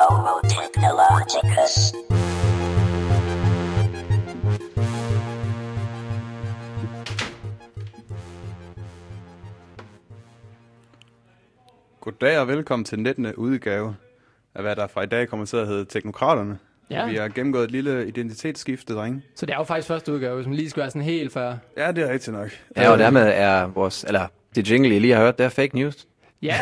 Homo technologicus. Goddag og velkommen til den 19. udgave af hvad der fra i dag kommer til at hedde Teknokraterne. Ja. Vi har gennemgået et lille identitetsskifte, drenge. Så det er jo faktisk første udgave, man lige skal være sådan helt færre. Ja, det er rigtigt nok. Ja, og dermed er vores, eller det jingle, I lige har hørt, det er fake news. Ja,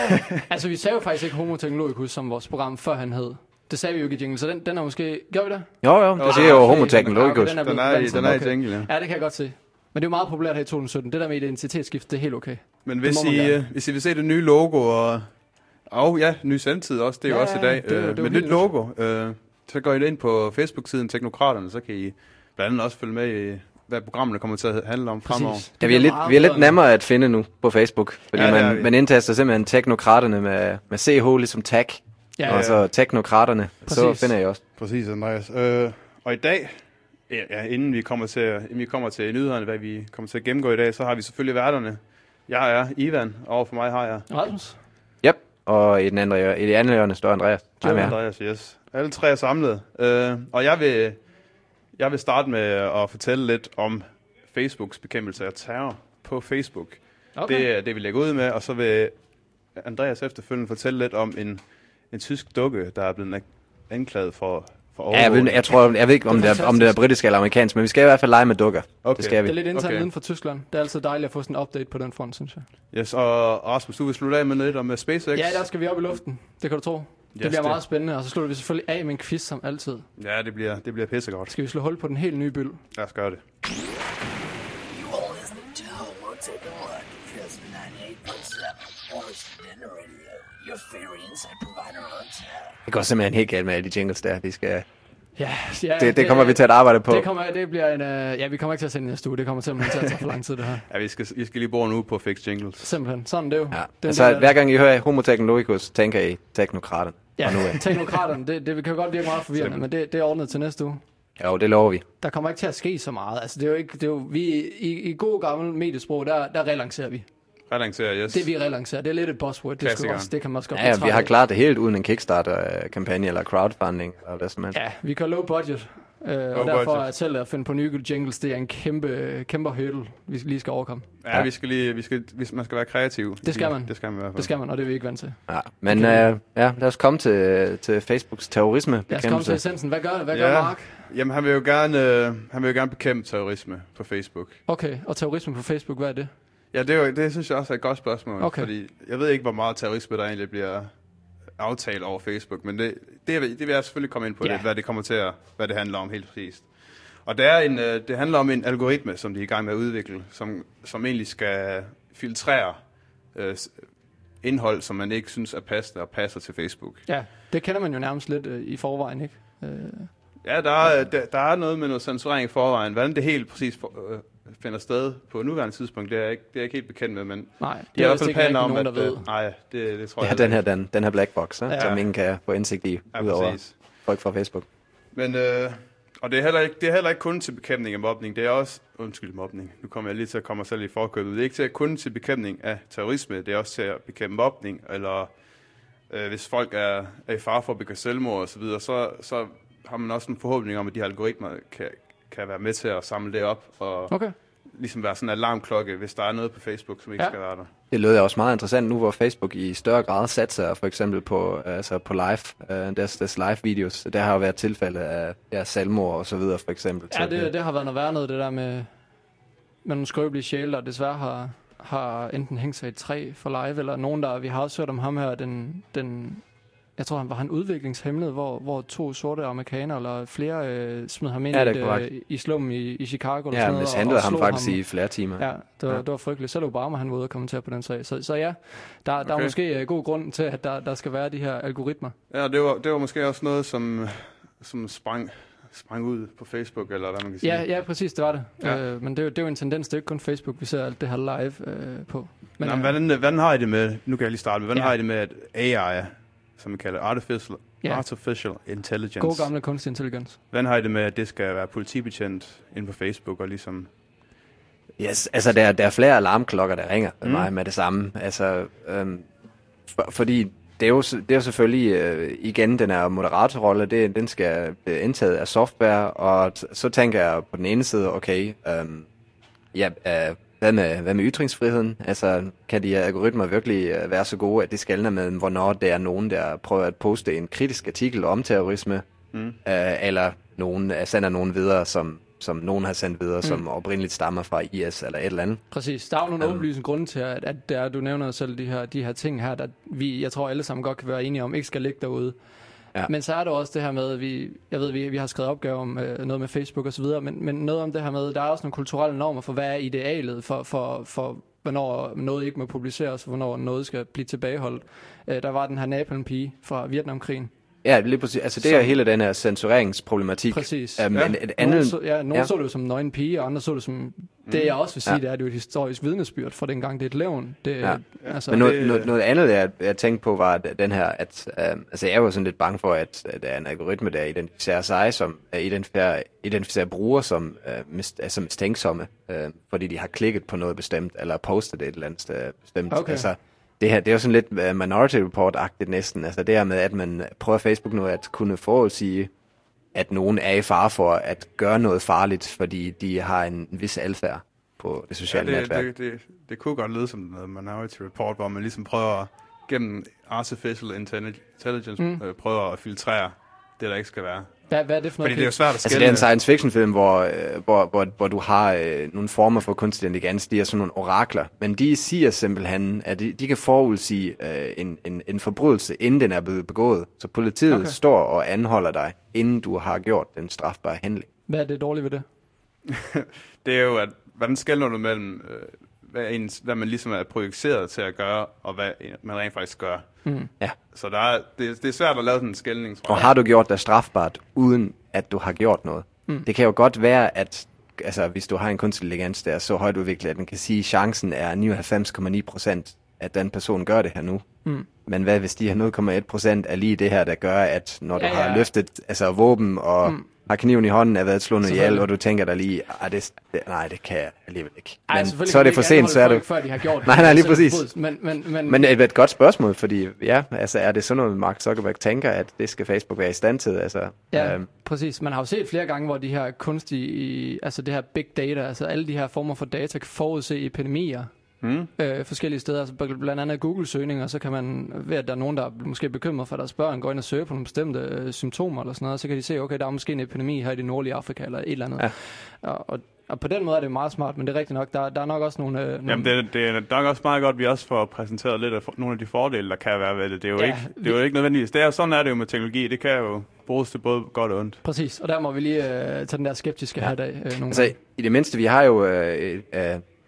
altså vi sagde jo faktisk ikke Homo Technologicus som vores program, før han hed. Det sagde vi jo ikke i jingle, så den, den er måske... Gør vi det? Jo, jo, det siger jo okay. Homo Okay, Technologicus. den er Den er, i, den er i jingle, ja. Ja, det kan jeg godt se. Men det er jo meget populært her i 2017. Det der med identitetsskift, det er helt okay. Men hvis I, gerne. øh, hvis I vil se det nye logo, og, og ja, ny sendtid også, det er jo Ja, også i dag, det jo- øh, det jo helt nyt logo, øh, så går I ind på Facebook-siden Teknokraterne, så kan I blandt andet også følge med i, hvad programmene kommer til at handle om fremover. Præcis. Ja, vi er, lidt, vi er lidt nemmere at finde nu på Facebook, fordi Ja, ja, det er man, man indtaster simpelthen teknokraterne med, med CH ligesom tag, Ja, ja, ja. og så teknokraterne, så Præcis. finder jeg også. Præcis, Andreas. Øh, og i dag, ja, ja, inden vi kommer til, inden vi kommer til nyhederne, hvad vi kommer til at gennemgå i dag, så har vi selvfølgelig værterne. Jeg er Ivan, og over for mig har jeg Rasmus? Yep, og i, den andre, i det andet hjørne står Andreas. Jer. Andreas, yes. Alle tre er samlet. Øh, og jeg vil, jeg vil starte med at fortælle lidt om Facebooks bekæmpelse af terror på Facebook. Okay. Det er det, vi lægger ud med, og så vil Andreas efterfølgende fortælle lidt om en, en tysk dukke, der er blevet anklaget for, for Ja, jeg, ved, jeg, tror, jeg ved ikke, om Det er det, er, om det er britisk eller amerikansk, men vi skal i hvert fald lege med dukker. Okay. Det skal Det vi. er lidt internt Okay. uden for Tyskland. Det er altid dejligt at få sådan en update på den front, synes jeg. Yes, og Rasmus, du vil slutte af med lidt om uh, SpaceX. Ja, der skal vi op i luften. Det kan du tro. Det Yes, bliver det- meget spændende, og så slutter vi selvfølgelig af med en quiz som altid. Ja, det bliver, det bliver pissegodt. Skal vi slå hul på den helt nye byld? Lad os gøre det. You all listen to Homo technologicus 98.7 Origin Radio, your favorite insight provider on tap. Det går simpelthen helt galt med alle de jingles der. Vi skal, Ja, ja det, det kommer vi til at arbejde på. Det, kommer, det bliver en... Uh, ja, vi kommer ikke til at sende næste uge. Det kommer simpelthen til at tage for lang tid, det her. Ja, vi skal, I skal lige bruge en uge på at fikse jingles. Simpelthen. Sådan er det jo. Ja. Det er Altså, en af hver det. gang I hører Homo Technologicus, tænker I teknokraterne. Ja, nu af. teknokraterne, det, det kan jo godt virke meget forvirrende, men det, det er ordnet til næste uge. Jo, det lover vi. Der kommer ikke til at ske så meget. Altså, det er jo ikke... Det er jo, vi, i, I god gammel mediesprog, der, der relancerer vi. Relancerer, yes. Det vi relancerer, det er lidt et buzzword. Det, skal også, det kan man også godt Ja, ja, vi har klaret det helt uden en Kickstarter-kampagne eller crowdfunding. Eller hvad som helst. Ja, vi kan low budget. Øh, og derfor at selv at finde på nye jingles, det er en kæmpe, kæmpe hurdle, vi lige skal overkomme. Ja, vi skal lige, vi skal, hvis man skal være kreativ. Det skal man. Det skal man i hvert fald. Det skal man, og det er vi ikke vant til. Ja. Men øh, ja, lad os komme til, til Facebooks terrorisme. Lad os komme til essensen. Hvad gør, hvad Ja. gør Mark? Jamen, han vil jo gerne, øh, han vil jo gerne bekæmpe terrorisme på Facebook. Okay, og terrorisme på Facebook, hvad er det? Ja, det, er jo, det synes jeg også er et godt spørgsmål. Okay. Fordi jeg ved ikke, hvor meget terrorisme der egentlig bliver aftalt over Facebook, men det, det, vil- det vil jeg selvfølgelig komme ind på, Ja. lidt, hvad det kommer til at, hvad det handler om helt præcist. Og det, er en, øh, det handler om en algoritme, som de er i gang med at udvikle, som, som egentlig skal filtrere øh, indhold, som man ikke synes er passende og passer til Facebook. Ja, det kender man jo nærmest lidt øh, i forvejen, ikke? Øh, Ja, der er, der, der er noget med noget censurering i forvejen. Hvordan det helt præcis for, øh, finder sted på nuværende tidspunkt, det er jeg ikke, det er jeg ikke helt bekendt med, men nej, de det er i hvert fald planer om, nogen, at... ved. øh, Nej, det, det tror Ja, jeg den her, den, den her black box, ja. Ja. som ingen kan få indsigt i, Ja, udover præcis. folk fra Facebook. Men, øh, og det er, heller ikke, det er heller ikke kun til bekæmpning af mobning, det er også, undskyld mobning, nu kommer jeg lige til at komme mig selv i forkøbet, det er ikke til, kun til bekæmpning af terrorisme, det er også til at bekæmpe mobning, eller øh, hvis folk er, er i fare for at begå selvmord og så videre, så, så har man også en forhåbning om, at de her algoritmer kan, kan være med til at samle det op, og Okay. ligesom være sådan en alarmklokke, hvis der er noget på Facebook, som ikke Ja. skal være der. Det lød også meget interessant nu, hvor Facebook i større grad satser for eksempel på, altså på live, uh, deres, deres live videos. Der har jo været tilfælde af ja, selvmord og så videre for eksempel. Ja, det, det har været noget værre noget, det der med, med nogle skrøbelige sjæle, der desværre har, har enten hængt sig i et træ for live, eller nogen, der, vi har også hørt om ham her, den, den jeg tror, han var han udviklingshemmet, hvor, hvor to sorte amerikanere, eller flere, øh, smed ham ind Ja, er et, øh, i slummen i, i Chicago. Eller ja, sådan noget, hvis og- handlede og ham faktisk i flere timer. Ja, det var, Ja. det var frygteligt. Selv Obama, han var ude og kommentere på den sag. Så, så ja, der, der er Okay. måske uh, god grund til, at der, der skal være de her algoritmer. Ja, det var, det var måske også noget, som, som sprang, sprang ud på Facebook, eller hvad man kan sige. Ja, ja, præcis, det var det. Ja. Øh, men det, er jo- det er jo en tendens, det er ikke kun Facebook, vi ser alt det her live øh, på. Men, øh, Nå, hvordan, hvordan har I det med, nu kan jeg lige starte med, hvordan Ja. har I det med, at AI, som vi kalder artificial, Ja. artificial intelligence, god gamle kunstig intelligens. hvordan har I det med, at det skal være politibetjent inde på Facebook, og ligesom, Yes, altså der, der er flere alarmklokker, der ringer Mm. mig med det samme. Altså, øhm, for, fordi det er jo, det er jo selvfølgelig, øh, igen, den her moderatorrolle, det, den skal blive indtaget af software, og t- så tænker jeg på den ene side, okay, øhm, ja, øh, hvad, med, hvad med ytringsfriheden? Altså, kan de algoritmer virkelig øh, være så gode, at de skældner med, hvornår der er nogen, der prøver at poste en kritisk artikel om terrorisme, mm. øh, eller nogen øh, sender nogen videre, som, som nogen har sendt videre, mm. som oprindeligt stammer fra IS eller et eller andet. Præcis. Der er jo nogle åbenlyse grunde til, at, at der, du nævner selv de her, de her ting her, der vi, jeg tror alle sammen godt kan være enige om, ikke skal ligge derude. Ja. Men så er der også det her med, at vi, jeg ved, vi, vi har skrevet opgaver om øh, noget med Facebook og så videre, men, men noget om det her med, der er også nogle kulturelle normer for, hvad er idealet for, for, for hvornår noget ikke må publiceres, og hvornår noget skal blive tilbageholdt. Øh, der var den her Napalm-pige fra Vietnamkrigen. Ja, lige præcis. Altså, det er Som- hele den her censureringsproblematik. Præcis. Um, Ja. et Nogen, andet, så, ja, nogen ja. så det jo som en nøgen pige, og andre så det som... Det jeg også vil sige, Ja. det er, at det er et historisk vidnesbyrd for dengang, det er et levn. Det, Ja. altså, Men noget, det- noget, noget andet, jeg, jeg tænkte på, var at den her, at øh, altså jeg var sådan lidt bange for, at, at der er en algoritme, der identificerer sig, som øh, identificerer, identificerer brugere som øh, mis, altså mistænksomme, øh, fordi de har klikket på noget bestemt, eller postet et eller andet sted bestemt. Okay. Altså, det her, det er jo sådan lidt uh, Minority Report-agtigt næsten. Altså det her med, at man prøver Facebook nu at kunne forudsige, at nogen er i fare for at gøre noget farligt, fordi de har en vis adfærd på det Ja, sociale det, netværk. det, det, det kunne godt lyde som noget Minority Report, hvor man ligesom prøver gennem artificial intelli- intelligence mm. øh, prøver at filtrere det, der ikke skal være. Hvad, hvad er det for Fordi noget? det er jo svært at Altså skælne. det er en science fiction film, hvor, øh, hvor, hvor, hvor du har øh, nogle former for kunstig intelligens, de er sådan nogle orakler, men de siger simpelthen, at de, de kan forudsige øh, en, en, en forbrydelse, inden den er blevet begået. Så politiet okay. Står og anholder dig, inden du har gjort den strafbare handling. Hvad er det dårlige ved det? Det er jo, at hvordan skælner du mellem, øh, hvad, ens, hvad man ligesom er projiceret til at gøre, og hvad man rent faktisk gør. Mm. Ja. Så der er, det, det er svært at lave sådan en skældning, Og har du gjort dig strafbart, uden at du har gjort noget? Mm. Det kan jo godt være, at altså, hvis du har en kunstig intelligens, der er så højt udviklet, at den kan sige, at chancen er 99,9 procent, at den person gør det her nu. Mm. Men hvad hvis de her 0,1 procent er lige det her, der gør, at når du Ja, har ja. løftet altså, våben og mm. Har kniven i hånden, er været slået ihjel, og du tænker dig lige, ah, det, det, nej, det kan jeg alligevel ikke. Ej, Men selvfølgelig så er det for sent, så er du... Før de har gjort Nej, nej, lige selv præcis. Men, men, men, Men det er et godt spørgsmål, fordi ja, altså, er det sådan noget, Mark Zuckerberg tænker, at det skal Facebook være i stand til? Altså, Ja, øhm, præcis. Man har jo set flere gange, hvor de her kunstige, altså det her big data, altså alle de her former for data, kan forudse epidemier Mm. øh, forskellige steder. Altså bl- blandt andet Google-søgninger, så kan man, ved at der er nogen, der er måske bekymret for deres børn, går ind og søger på nogle bestemte øh, symptomer eller sådan noget, så kan de se, okay, der er måske en epidemi her i det nordlige Afrika eller et eller andet. Ja. Og, og, og på den måde er det meget smart, men det er rigtigt nok, der, der er nok også nogle... Øh, nogle Jamen, det, det er nok også meget godt, at vi også får præsenteret lidt af for, nogle af de fordele, der kan være ved det. Det er jo, Ja, ikke, det er jo ikke nødvendigvis. Det er, sådan er det jo med teknologi. Det kan jo bruges til både godt og ondt. Præcis, og der må vi lige øh, tage den der skeptiske Ja. ja. hat af øh, nogle Altså, gange. i det mindste, vi har jo øh, øh,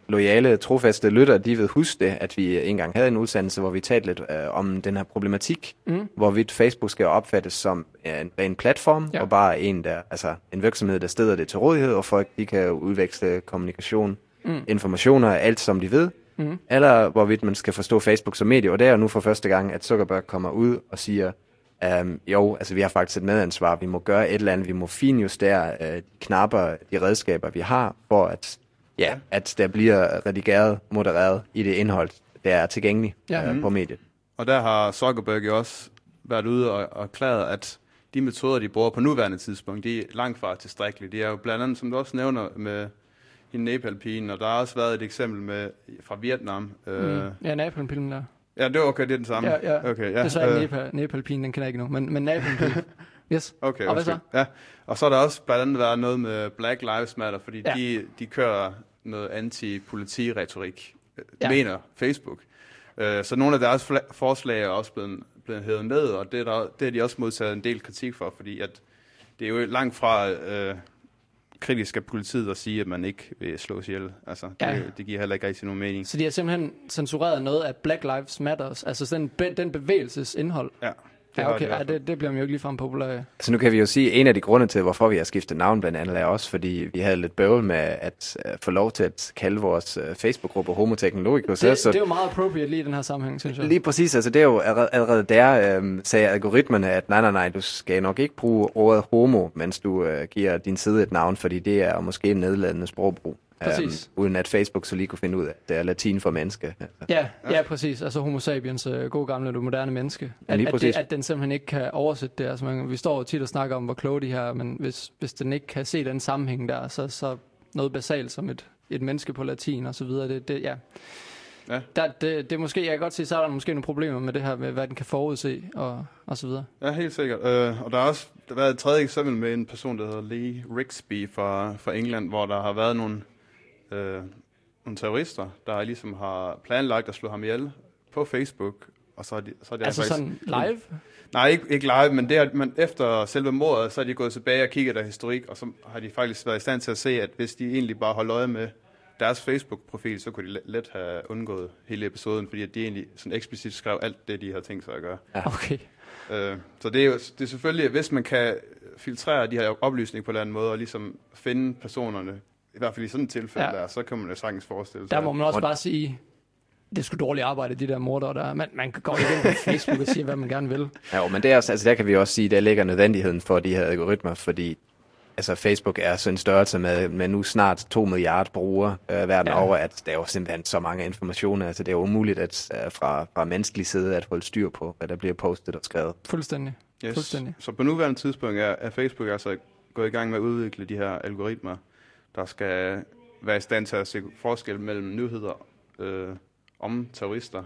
lojale, trofaste lytter, de vil huske det, at vi engang havde en udsendelse, hvor vi talte lidt øh, om den her problematik, Mm. hvorvidt Facebook skal opfattes som en ren platform. Ja. og bare en, der, altså en virksomhed, der steder det til rådighed, og folk de kan udveksle kommunikation, Mm. informationer, alt som de ved, Mm. eller hvorvidt man skal forstå Facebook som medie, og det er jo nu for første gang, at Zuckerberg kommer ud og siger, Um, jo, altså vi har faktisk et medansvar. Vi må gøre et eller andet. Vi må finjustere uh, de knapper, de redskaber, vi har, for at, ja, at der bliver redigeret, modereret i det indhold, der er tilgængeligt Ja. uh, på mediet. Og der har Zuckerberg jo også været ude og, og erklæret, at de metoder, de bruger på nuværende tidspunkt, de er langt fra tilstrækkelige. De er jo blandt andet, som du også nævner, med hende Nepal-pigen, og der har også været et eksempel med fra Vietnam. Øh, Mm. Ja, Napalm-pillen der. Ja, det er okay, det er den samme. Ja, ja. Okay, Ja, ja. Desværre øh, Nepal, Nepal-pigen, den kender jeg ikke nu, men, men Napalm-pillen. Yes. Okay, Og hvad så? Ja, og så har der også blandt andet været noget med Black Lives Matter, fordi Ja. de, de kører noget anti-politi-retorik, ja. Ja. mener Facebook. Øh, Så nogle af deres forslag er også blevet, blevet hævet ned, og det er, der, det har de også modtaget en del kritik for, fordi at det er jo langt fra øh, kritisk af politiet at sige, at man ikke vil slås ihjel. Altså, det, Ja. det giver heller ikke rigtig nogen mening. Så de har simpelthen censureret noget af Black Lives Matters, altså den, den bevægelses indhold. Ja, Det ja, okay, de i ja, det, det bliver man jo ikke ligefrem populær af. Så nu kan vi jo sige, at en af de grunde til, hvorfor vi har skiftet navn blandt andet, er også, fordi vi havde lidt bøvl med at uh, få lov til at kalde vores uh, Facebook-gruppe Homo Technologicus. Det, så det er jo meget appropriate lige i den her sammenhæng, synes jeg. Lige præcis, altså det er jo allerede, allerede der, øhm, sagde algoritmerne, at nej, nej, nej, du skal nok ikke bruge ordet homo, mens du øh, giver din side et navn, fordi det er måske en nedladende sprogbrug. Præcis. Øhm, uden at Facebook så lige kunne finde ud af, at det er latin for menneske. Altså. Ja, ja, præcis. Altså homo sapiens, øh, god gamle, du moderne menneske. Ja, At, lige at, det, at den simpelthen ikke kan oversætte det. Altså, man, vi står jo tit og snakker om, hvor kloge de her, men hvis, hvis den ikke kan se den sammenhæng der, så, så noget basalt som et, et menneske på latin og så videre, det, det ja. Ja. Der, det, det er måske, jeg kan godt se, så er der måske nogle problemer med det her med, hvad den kan forudse og, og så videre. Ja, helt sikkert. Øh, og der har også været et tredje eksempel med en person, der hedder Lee Rigsby fra, fra England, hvor der har været nogle, øh, nogle terrorister, der ligesom har planlagt at slå ham ihjel på Facebook. Og så er de, så er de Altså faktisk, sådan live? Nej, ikke, ikke live, men det er, man, efter selve mordet, så er de gået tilbage og kigget der historik, og så har de faktisk været i stand til at se, at hvis de egentlig bare holdt øje med deres Facebook-profil, så kunne de let, have undgået hele episoden, fordi at de egentlig sådan eksplicit skrev alt det, de har tænkt sig at gøre. Okay. Øh, så det er jo det er selvfølgelig, hvis man kan filtrere de her oplysninger på en eller anden måde, og ligesom finde personerne, i hvert fald i sådan et tilfælde Ja. der, så kan man jo sagtens forestille sig. Der må man også Og- bare sige, det er sgu dårligt arbejde, de der morder der. Man, man kan gå ikke ind på Facebook og sige, hvad man gerne vil. Ja, jo, men det er, også- altså, der kan vi også sige, der ligger nødvendigheden for de her algoritmer, fordi altså, Facebook er så en størrelse med, med nu snart 2 milliarder brugere øh, verden Ja. ja. over, at der er jo simpelthen så mange informationer. Altså, det er jo umuligt at, øh, fra, fra menneskelig side at holde styr på, hvad der bliver postet og skrevet. Fuldstændig. Yes. Fuldstændig. Så på nuværende tidspunkt er, er Facebook altså gået i gang med at udvikle de her algoritmer, der skal være i stand til at se forskel mellem nyheder øh, om terrorister,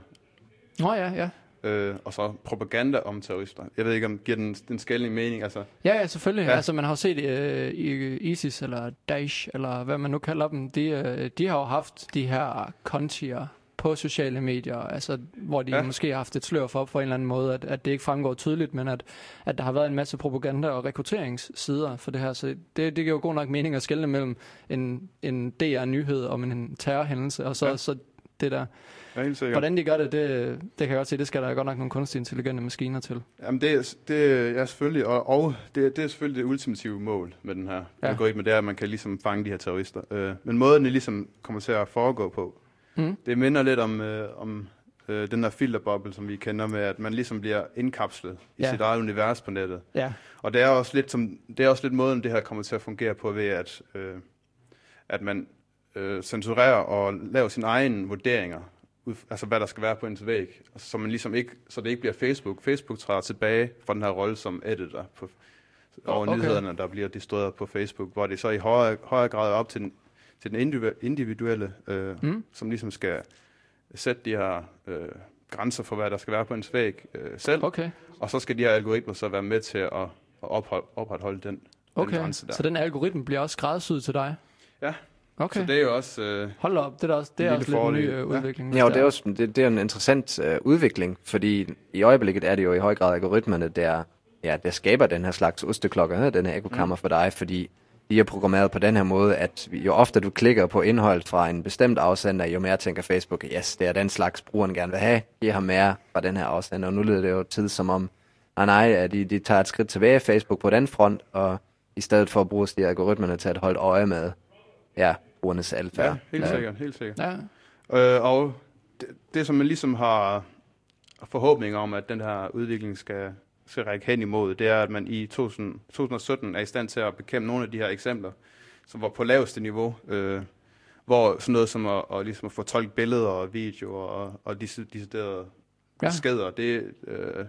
Nå ja, ja. øh, og så propaganda om terrorister. Jeg ved ikke, om giver den, den skældning mening. Altså, Ja, ja, selvfølgelig. Ja. Altså, man har jo set øh, i ISIS, eller Daesh, eller hvad man nu kalder dem, de, øh, de har jo haft de her kontier på sociale medier, altså, hvor de ja. Ja. måske har haft et slør for på en eller anden måde, at, at det ikke fremgår tydeligt, men at, at der har været en masse propaganda- og rekrutteringssider for det her. Så det, det giver jo god nok mening at skelne mellem en, en DR-nyhed om en terrorhændelse, og så, ja. Ja. så det der. er helt sikker. Hvordan de gør det, det, det kan jeg godt se, det skal der godt nok nogle kunstig intelligente maskiner til. Jamen det, er- det er selvfølgelig, og, og det, det er selvfølgelig det ultimative mål med den her Ja. ja. algoritme, det er, at man kan ligesom fange de her terrorister. Øh, men måden det ligesom kommer til at foregå på, Mm. det minder lidt om, øh, om øh, den der filterboble, som vi kender med, at man ligesom bliver indkapslet i Ja. sit eget univers på nettet. Ja, Og det er også lidt, som, det er også lidt måden, det her kommer til at fungere på, ved at, øh, at man øh, censurerer og laver sine egne vurderinger, ud, altså hvad der skal være på ens væg, så, man ligesom ikke, så det ikke bliver Facebook. Facebook træder tilbage fra den her rolle som editor på, over Okay. okay. nyhederne, der bliver distribueret på Facebook, hvor det så i højere, højere grad er op til den, til den individu- individuelle, øh, Mm. som ligesom skal sætte de her øh, grænser for, hvad der skal være på ens væg øh, selv. okay. Og så skal de her algoritmer så være med til at, at ophold, opretholde den, den Okay, grænse der. så den algoritme bliver også skræddersyet til dig? Ja. Okay. Så det er jo også... Øh, Hold op, det er, også, det er En også lidt en ny øh, Ja. udvikling. hvis Ja, og det er, også, det, det er en interessant øh, udvikling, fordi i øjeblikket er det jo i høj grad algoritmerne, der, ja, der skaber den her slags osteklokker, den her ekokammer for dig, fordi de er programmeret på den her måde, at jo oftere du klikker på indhold fra en bestemt afsender, jo mere tænker Facebook, yes, det er den slags, brugeren gerne vil have, giver ham mere fra den her afsender, og nu lyder det jo tid som om, nej, nej, at de, de tager et skridt tilbage Facebook på den front, og i stedet for at bruge de algoritmerne til at holde øje med, ja, brugernes adfærd. ja, helt sikkert, helt sikkert. Ja, Øh, og det, det, som man ligesom har forhåbninger om, at den her udvikling skal, skal række hen imod, det er, at man i 2000, 2017 er i stand til at bekæmpe nogle af de her eksempler, som var på laveste niveau, øh, hvor sådan noget som at, at, ligesom at fortolke billeder og videoer og, og disse, deciderede Ja. beskeder, det, øh,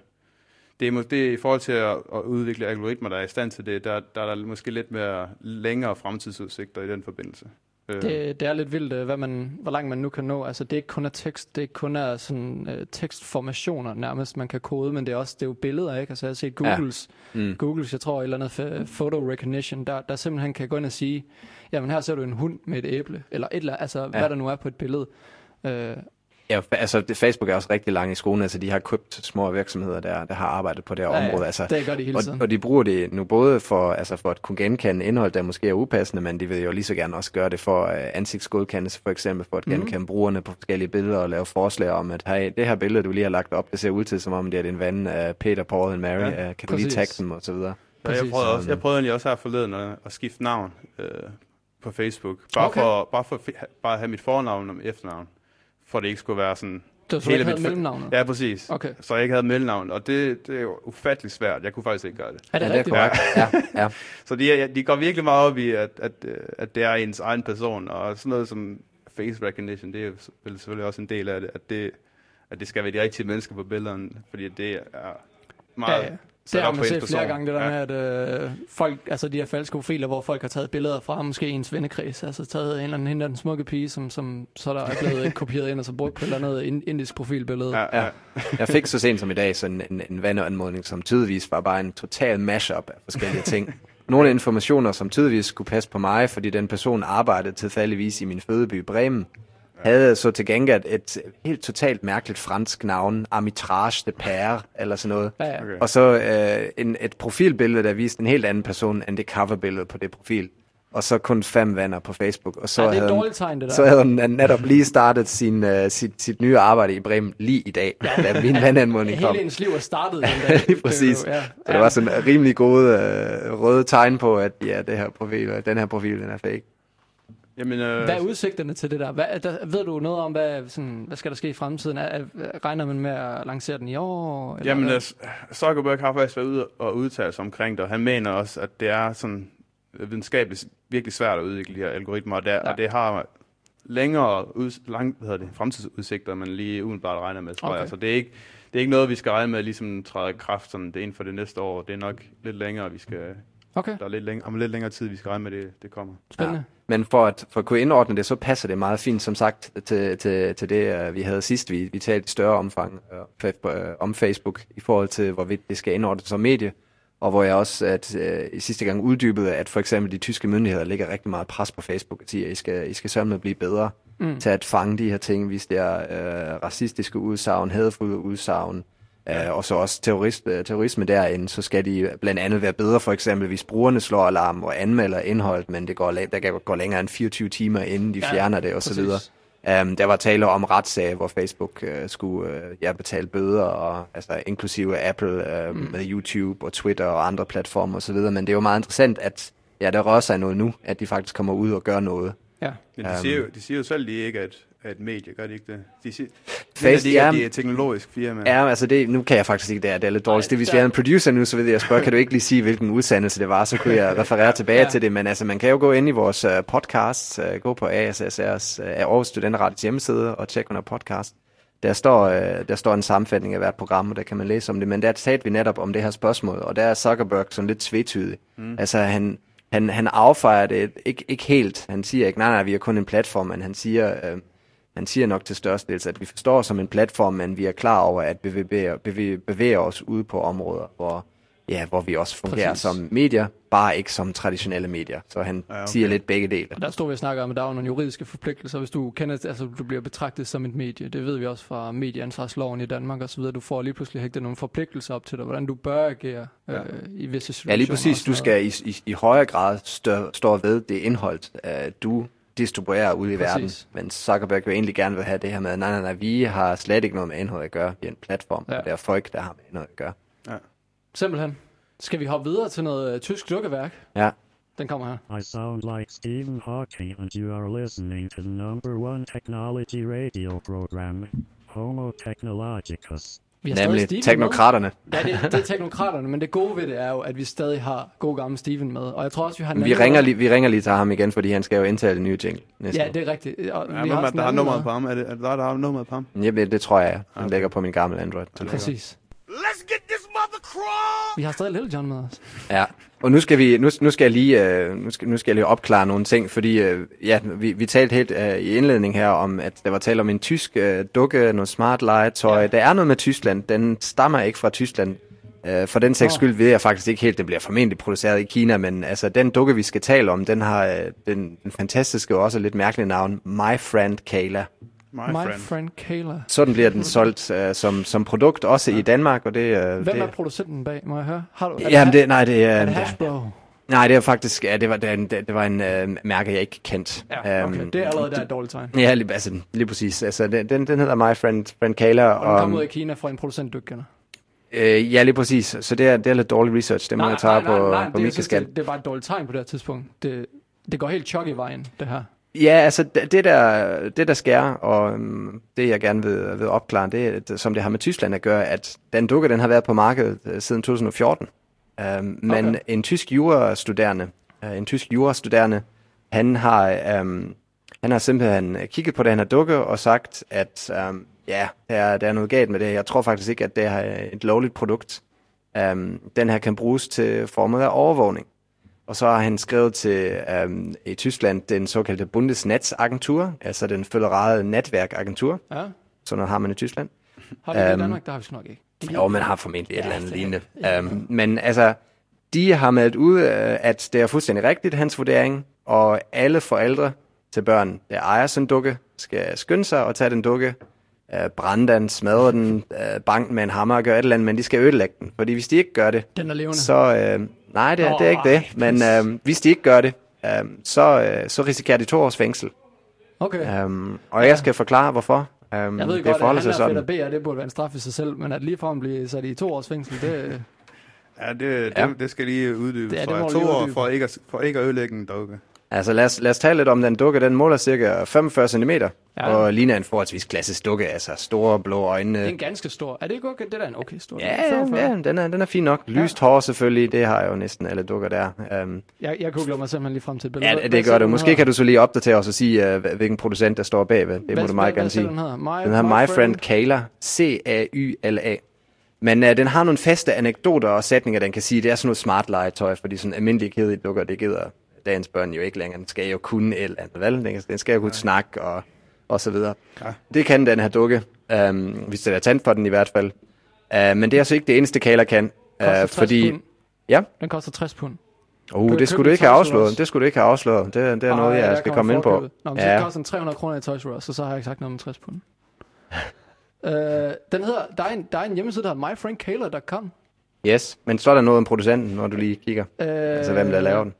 det, er, det er i forhold til at, at udvikle algoritmer, der er i stand til det, der, der er der måske lidt mere længere fremtidsudsigter i den forbindelse. Øh, det, det er lidt vildt, øh, hvad man, hvor langt man nu kan nå. Altså, det er ikke kun er tekst, det er ikke kun er sådan, uh, tekstformationer nærmest, man kan kode, men det er også det er jo billeder, ikke? Altså, jeg har set Googles, Ja. Mm. Googles jeg tror, et eller andet f- photo recognition, der, der simpelthen kan gå ind og sige, jamen her ser du en hund med et æble, eller et eller altså, ja. hvad der nu er på et billede. Uh, Ja, altså Facebook er også rigtig lang i skolen, altså de har købt små virksomheder, der, der har arbejdet på det her Ja, område. Altså, det gør de hele tiden. og, og de bruger det nu både for, altså for at kunne genkende indhold, der måske er upassende, men de vil jo lige så gerne også gøre det for uh, ansigtsgodkendelse, for eksempel for at Mhm. genkende brugerne på forskellige billeder og lave forslag om, at hey, det her billede, du lige har lagt op, det ser ud til, som om det er din ven uh, Peter, Paul og Mary, Ja, uh, kan du lige tagge dem og så videre. Ja, jeg prøvede, også, jeg prøvede egentlig også her forleden at, at skifte navn øh, på Facebook. Bare, Okay. for, bare for bare at have mit fornavn og efternavn. For det ikke skulle være sådan Det var så hele ikke havde mit- mellemnavnet? Ja, præcis. Okay. Så jeg ikke havde mellemnavn, og det, det er jo ufatteligt svært. Jeg kunne faktisk ikke gøre det. Er det ja, det er rigtigt? korrekt. Ja, ja. Så de, de går virkelig meget op i, at, at, at det er ens egen person, og sådan noget som face recognition, det er selvfølgelig også en del af det, at det, at det skal være de rigtige mennesker på billederne, fordi det er meget Ja, ja. Det har man set flere gange, det der ja. med, at øh, folk, altså de her falske profiler, hvor folk har taget billeder fra måske ens vennekreds, altså taget en eller anden hende, den smukke pige, som, som så der er blevet kopieret ind og så brugt på et eller andet ind- indisk profilbillede. Ja, ja. Ja. Jeg fik så sent som i dag sådan en, en vandeanmodning, som tydeligvis var bare en total mashup af forskellige ting. Nogle informationer, som tydeligvis skulle passe på mig, fordi den person arbejdede tilfældigvis i min fødeby Bremen, havde så til gengæld et helt totalt mærkeligt fransk navn, Armitrage de Père, eller sådan noget. Ja, ja. Okay. Og så øh, en, et profilbillede, der viste en helt anden person end det coverbillede på det profil. Og så kun fem venner på Facebook. Og så ja, det er havde, dårligt tegn, det der. så havde hun netop lige startet sin, uh, sit, sit nye arbejde i Bremen lige i dag, da min vandanmodning kom. Hele ens liv er startet den dag. Lige præcis. Det ja. Så der var sådan en rimelig gode øh, røde tegn på, at ja, det her profil, den her profil, den er fake. Jamen, øh, Hvad er udsigterne til det der? Hvad, der ved du noget om, hvad, sådan, hvad skal der ske i fremtiden? Er, er, regner man med at lancere den i år? Eller Jamen, hvad? øh, Zuckerberg har faktisk været ude og udtale sig omkring det, og han mener også, at det er sådan videnskabeligt virkelig svært at udvikle de her algoritmer, og, der, Ja. og det har længere ud, lang, hvad hedder det, fremtidsudsigter, man lige umiddelbart regner med, tror Okay. jeg. Så det er, ikke, det er ikke noget, vi skal regne med, ligesom træder i kraft sådan, det inden for det næste år. Det er nok lidt længere, vi skal, Okay, der er lidt, længere, om lidt længere tid, vi skal regne med, det, det kommer. spændende. Men for at, for at kunne indordne det, så passer det meget fint, som sagt, til, til, til det, uh, vi havde sidst. Vi, vi talte i større omfang uh, uh, om Facebook, i forhold til, hvorvidt det skal indordnes som medie. Og hvor jeg også at, uh, i sidste gang uddybede, at for eksempel de tyske myndigheder lægger rigtig meget pres på Facebook og siger, at I skal, I skal sørge blive bedre mm. til at fange de her ting, hvis det er uh, racistiske udsagn, hadfulde udsagn, Uh, og så også terrorist, uh, terrorisme derinde, så skal de blandt andet være bedre, for eksempel hvis brugerne slår alarm og anmelder indhold, men det går, der kan gå længere end 24 timer, inden de Ja, fjerner det og så præcis. videre. Um, der var tale om retssag, hvor Facebook uh, skulle uh, ja, betale bøder, og, altså inklusive Apple uh, mm. med YouTube og Twitter og andre platformer osv., men det er jo meget interessant, at ja, der rører sig noget nu, at de faktisk kommer ud og gør noget. Ja. Men de, Øhm. siger jo, de siger jo selv, at de ikke er er et medie, gør de ikke det? De siger, Face- de, er, ja. de er et teknologisk firma. Ja, altså det, nu kan jeg faktisk ikke, det er, det er lidt dårligt. Ej, Det, hvis der- vi havde en producer nu, så ved jeg spørge, kan du ikke lige sige, hvilken udsendelse det var, så kunne jeg referere tilbage Ja. til det. Men altså, man kan jo gå ind i vores uh, podcast, uh, gå på ASSR's, uh, Aarhus Studenterradios hjemmeside og tjekke under podcast. Der står, uh, der står en sammenfatning af hvert program, og der kan man læse om det. Men der talte vi netop om det her spørgsmål, og der er Zuckerberg sådan lidt tvetydig. Mm. Altså, han, han, han affejer det ikke, ikke helt. Han siger ikke, nej, nej, vi er kun en platform, men han siger... Uh, han siger nok til størstedels, at vi forstår som en platform, men vi er klar over, at vi bevæger, bevæger, bevæger os ude på områder, hvor, ja, hvor vi også fungerer Præcis. som medier, bare ikke som traditionelle medier. Så han Ja, ja, okay. siger lidt begge dele. Og der stod vi og snakker om, at der er nogle juridiske forpligtelser, hvis du kender, altså du bliver betragtet som et medie. Det ved vi også fra medieansvarsloven i Danmark og så videre. Du får lige pludselig hægtet nogle forpligtelser op til dig, hvordan du bør agere øh, i visse situationer. Ja, lige præcis. Du skal i, i, i højere grad stå, stå ved det indhold, uh, du distribuerer ud i Præcis. verden. Men Zuckerberg vil egentlig gerne vil have det her med, nej, nej, nej, vi har slet ikke noget med indhold at gøre. Vi er en platform, Ja. ja. og det er folk, der har med indhold at gøre. Simpelthen. Skal vi hoppe videre til noget øh, tysk dukkeværk? Ja. Den kommer her. I sound like Stephen Hawking, and you are listening to the number one technology radio program, Homo Technologicus. Vi har stadig Nemlig Steven teknokraterne. Med. Ja, det, det er teknokraterne, men det gode ved det er jo, at vi stadig har god gammel Steven med. Og jeg tror også, vi har Vi ringer, lige, vi ringer lige til ham igen, fordi han skal jo indtale det nye jingle næste Ja, det er rigtigt. Og Ja, vi har er en der har nummeret på ham? Er det, er det der, der har nummeret på ham? Ja, det, det tror jeg. Den Okay. okay. ligger på min gamle Android. Præcis. Vi har stadig Little John med os. Ja, og nu skal, vi, nu, nu skal jeg lige, øh, nu skal, nu skal jeg lige opklare nogle ting, fordi øh, ja, vi, vi talte helt øh, i indledning her om, at der var tale om en tysk øh, dukke, noget smart legetøj. Ja. Der er noget med Tyskland, den stammer ikke fra Tyskland. Øh, for den sags skyld ved jeg faktisk ikke helt, den bliver formentlig produceret i Kina, men altså den dukke, vi skal tale om, den har øh, den, den fantastiske og også lidt mærkelige navn, My Friend Kayla. My, My friend. friend Kayla. Sådan bliver den solgt øh, som, som produkt, også i Danmark, og det... Øh, Hvem det, er producenten bag, må jeg høre? Har du, er Jamen, det, det, nej, det er er... det Hasbro? Nej, det er faktisk, ja, det var, det, var en- det, det var en øh, mærke, jeg ikke kendte. Ja, okay. Øhm, Det er allerede der et dårligt tegn. Ja, lige, altså, lige præcis. Altså, den, den, den hedder My Friend, Friend Kayla. Og den Og, kommer ud af Kina fra en producent, du ikke kender. øh, ja, lige præcis. Så det er, det er lidt dårlig research. Det må jeg tage på, på det, min jeg synes, kaskat. det, det bare et dårligt tegn på det her tidspunkt. Det, det går helt chok i vejen, det her. Ja, altså det der, det der sker, og um, det jeg gerne vil, vil opklare, det som det har med Tyskland at gøre, at den dukke, den har været på markedet uh, siden 2014. Um, men Okay. en tysk jurastuderende, uh, en tysk jurastuderende, han har, um, han har simpelthen kigget på den her dukke og sagt, at um, ja, der, er- der er noget galt med det. Jeg tror faktisk ikke, at det er et lovligt produkt. Um, den her kan bruges til formet af overvågning. Og så har han skrevet til øhm, i Tyskland den såkaldte Bundesnetzagentur, altså den føderale netværkagentur. Ja. Sådan noget har man i Tyskland. Har vi det i Øhm, Danmark? Der har vi nok ikke. Jo, man har formentlig et eller andet det- lignende. ja. Um, men altså, de har meldt ud, øh, at det er fuldstændig rigtigt, hans vurdering, og alle forældre til børn, der ejer sådan en dukke, skal skynde sig og tage den dukke, øh, brænde den, smadre den, øh, banke den med en hammer og gøre et eller andet, men de skal ødelægge den. Fordi hvis de ikke gør det, Den er levende. så... Øh, nej, det er, det er ikke det. Men øh, hvis de ikke gør det, øh, så, øh, så risikerer de to års fængsel. Okay. Um, og jeg skal forklare, hvorfor. Um, jeg ved det godt, at han sig er sådan. fedt at bede, det burde være en straf i sig selv, men at ligefrem blive sat i to års fængsel, det... Ja, det, det, Ja. ja. det skal lige uddybes. Det- Det, det to lige år for ikke, at, for ikke at ødelægge en dukke. Altså lad os, lad os tale lidt om den dukke. Den måler cirka 45 cm, Ja. ja. og ligner en forholdsvis klassisk dukke. Altså store blå øjne. Det er en ganske stor. Er det ikke okay? Det er da en okay stor. Ja, Den er 45. ja, den er, den er fin nok. Lyst hår selvfølgelig, det har jo næsten alle dukker der. Um, Jeg, jeg googler mig simpelthen lige frem til et billede. ja, det, gør du. Måske kan du så lige opdatere os og sige, uh, hvilken producent der står bagved. Det Hvad- må du meget hvad- gerne sige. Den hedder My, Den hedder My Friend Kayla. C-A-Y-L-A. Men uh, den har nogle faste anekdoter og sætninger, den kan sige. Det er sådan noget smart legetøj, fordi sådan almindelige kedelige dukker, det gider dagens børn jo ikke længere. Den skal jo kunne et eller andet, vel? Den, skal jo kunne snakke og, og så videre. Ja. Det kan den her dukke, um, hvis det er tændt for den i hvert fald. Uh, men det er altså ikke det eneste, Kayla kan. Koster Uh, 60 fordi, pund. ja, Den koster 60 pund. uh, Køb- det skulle du ikke have afslået. Det skulle du ikke have afslået. Det, det er noget, Ej, jeg skal komme ind på. Nå, men så Ja. koster den 300 kroner i Toys R Us, og så har jeg ikke sagt noget om 60 pund. øh, den hedder, der er, en, der er en hjemmeside, der hedder myfriendkayla.com. Yes, men så er der noget om producenten, når du lige kigger. Øh, Altså, hvem der laver den.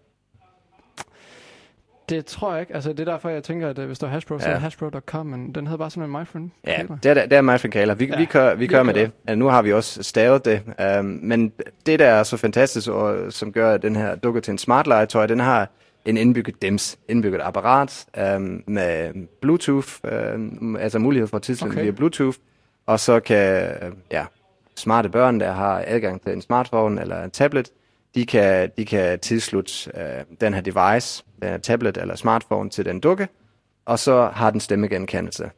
Det tror jeg ikke. Altså, det er derfor, jeg tænker, at øh, hvis der er Hasbro, så Ja. er det hasbro.com, men den hedder bare sådan en myfriend. Ja, det er, det er mig Kayla. Vi, Ja, vi kører, vi kører med det. Ja, nu har vi også stavet det. Um, men det, der er så fantastisk, og som gør at den her dukke til en smart legetøj, den har en indbygget dims, indbygget apparat um, med Bluetooth, um, altså mulighed for tidslinje Okay. okay. via Bluetooth, og så kan øh, ja, smarte børn, der har adgang til en smartphone eller en tablet, de kan, de kan tilslutte uh, den her device, den her tablet eller smartphone til den dukke, og så har den stemmegenkendelse.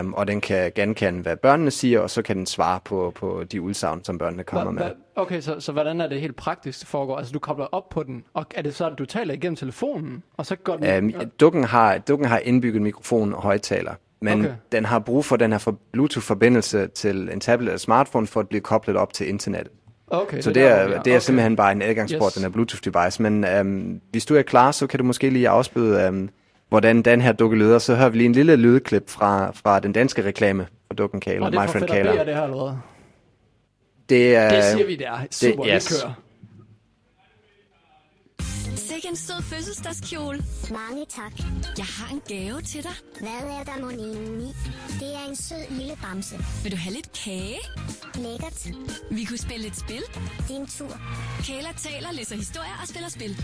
Um, og den kan genkende, hvad børnene siger, og så kan den svare på, på de udsagn, som børnene kommer Hva, med. hva, okay, så, så hvordan er det helt praktisk, det foregår? Altså, du kobler op på den, og er det så, at du taler igennem telefonen, og så går den... Um, dukken, har, dukken har indbygget mikrofon og højtaler, men Okay. okay. den har brug for den her for Bluetooth-forbindelse til en tablet eller smartphone for at blive koblet op til internettet. Okay, Så det der, er, vi det er Okay. simpelthen bare en adgangsport, Yes. den her Bluetooth-device. Men um, hvis du er klar, så kan du måske lige afspille, um, hvordan den her dukke lyder. Så hører vi lige en lille lydklip fra, fra den danske reklame for dukken det er My for Friend fedt at bede, Kayla. det her allerede. Det, er, Det siger vi, det er. Super, yes. vi kører. Sikke en sød fødselsdagskjole. Mange tak. Jeg har en gave til dig. Hvad er der mon i? Det er en sød lille bamse. Vil du have lidt kage? Lækkert. Vi kunne spille et spil. Din tur. Kayla taler, læser historier og spiller spil.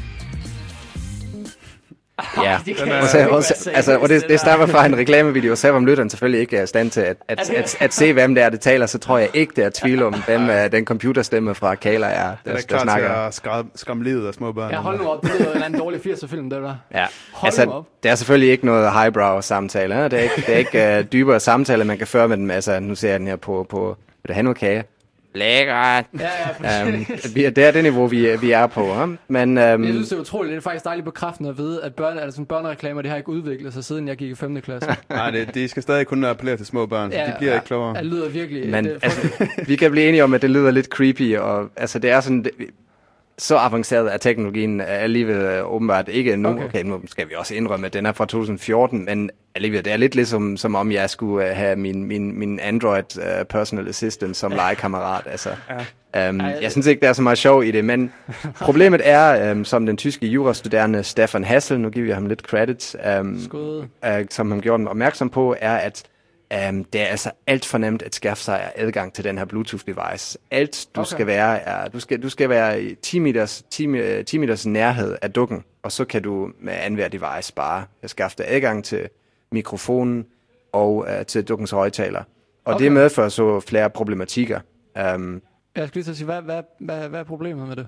Ja, Det kan Den er- og, så, og, så, altså, og det, det der. stammer fra en reklamevideo, selvom lytteren selvfølgelig ikke er i stand til at, at, at, at se, hvem det er, det taler, så tror jeg ikke, det er tvivl om, hvem uh, den computerstemme fra Kayla er, Den der, er der klar til snakker. at skræmme, livet af små børn. Ja, hold nu op. Det jo en dårlig 80'er-film, det der. Ja, Hold altså, op. det er selvfølgelig ikke noget highbrow samtale. Ja? Det er ikke, det er ikke uh, dybere samtaler, man kan føre med dem. Altså, nu ser jeg den her på, på vil du have noget kage? Lækkert. Ja, ja, Um, vi er, det er det niveau, vi, er- vi er på. Ja? Men um, Jeg synes, det er utroligt. Det er faktisk dejligt bekræftende at vide, at børne, altså, børnereklamer, det har ikke udviklet sig, siden jeg gik i 5. klasse. Nej, det, de skal stadig kun appellere til små børn, så de bliver ikke klogere. Det lyder virkelig... Men det, altså, vi kan blive enige om, at det lyder lidt creepy, og altså, det er sådan, det, så avanceret er teknologien alligevel øh, åbenbart ikke nu. Okay. okay, nu skal vi også indrømme, at den er fra 2014, men alligevel, det er lidt ligesom, som om jeg skulle uh, have min, min, min Android uh, personal assistant som legekammerat. Altså, ja. um, jeg synes ikke, der er så meget sjov i det, men problemet er, um, som den tyske jurastuderende Stefan Hassel, nu giver jeg ham lidt credit, um, uh, som han gjorde dem opmærksom på, er, at Um, det er altså alt for nemt at skaffe sig adgang til den her Bluetooth-device. Alt du Okay. skal være, er, du skal, du skal være i 10 meters, 10, mi- 10 meters nærhed af dukken, og så kan du med anhver device bare skaffe dig adgang til mikrofonen og uh, til dukkens højtaler. Og Okay. det medfører så flere problematikker. Um, Jeg skal lige sige, hvad, hvad, hvad, hvad er problemet med det?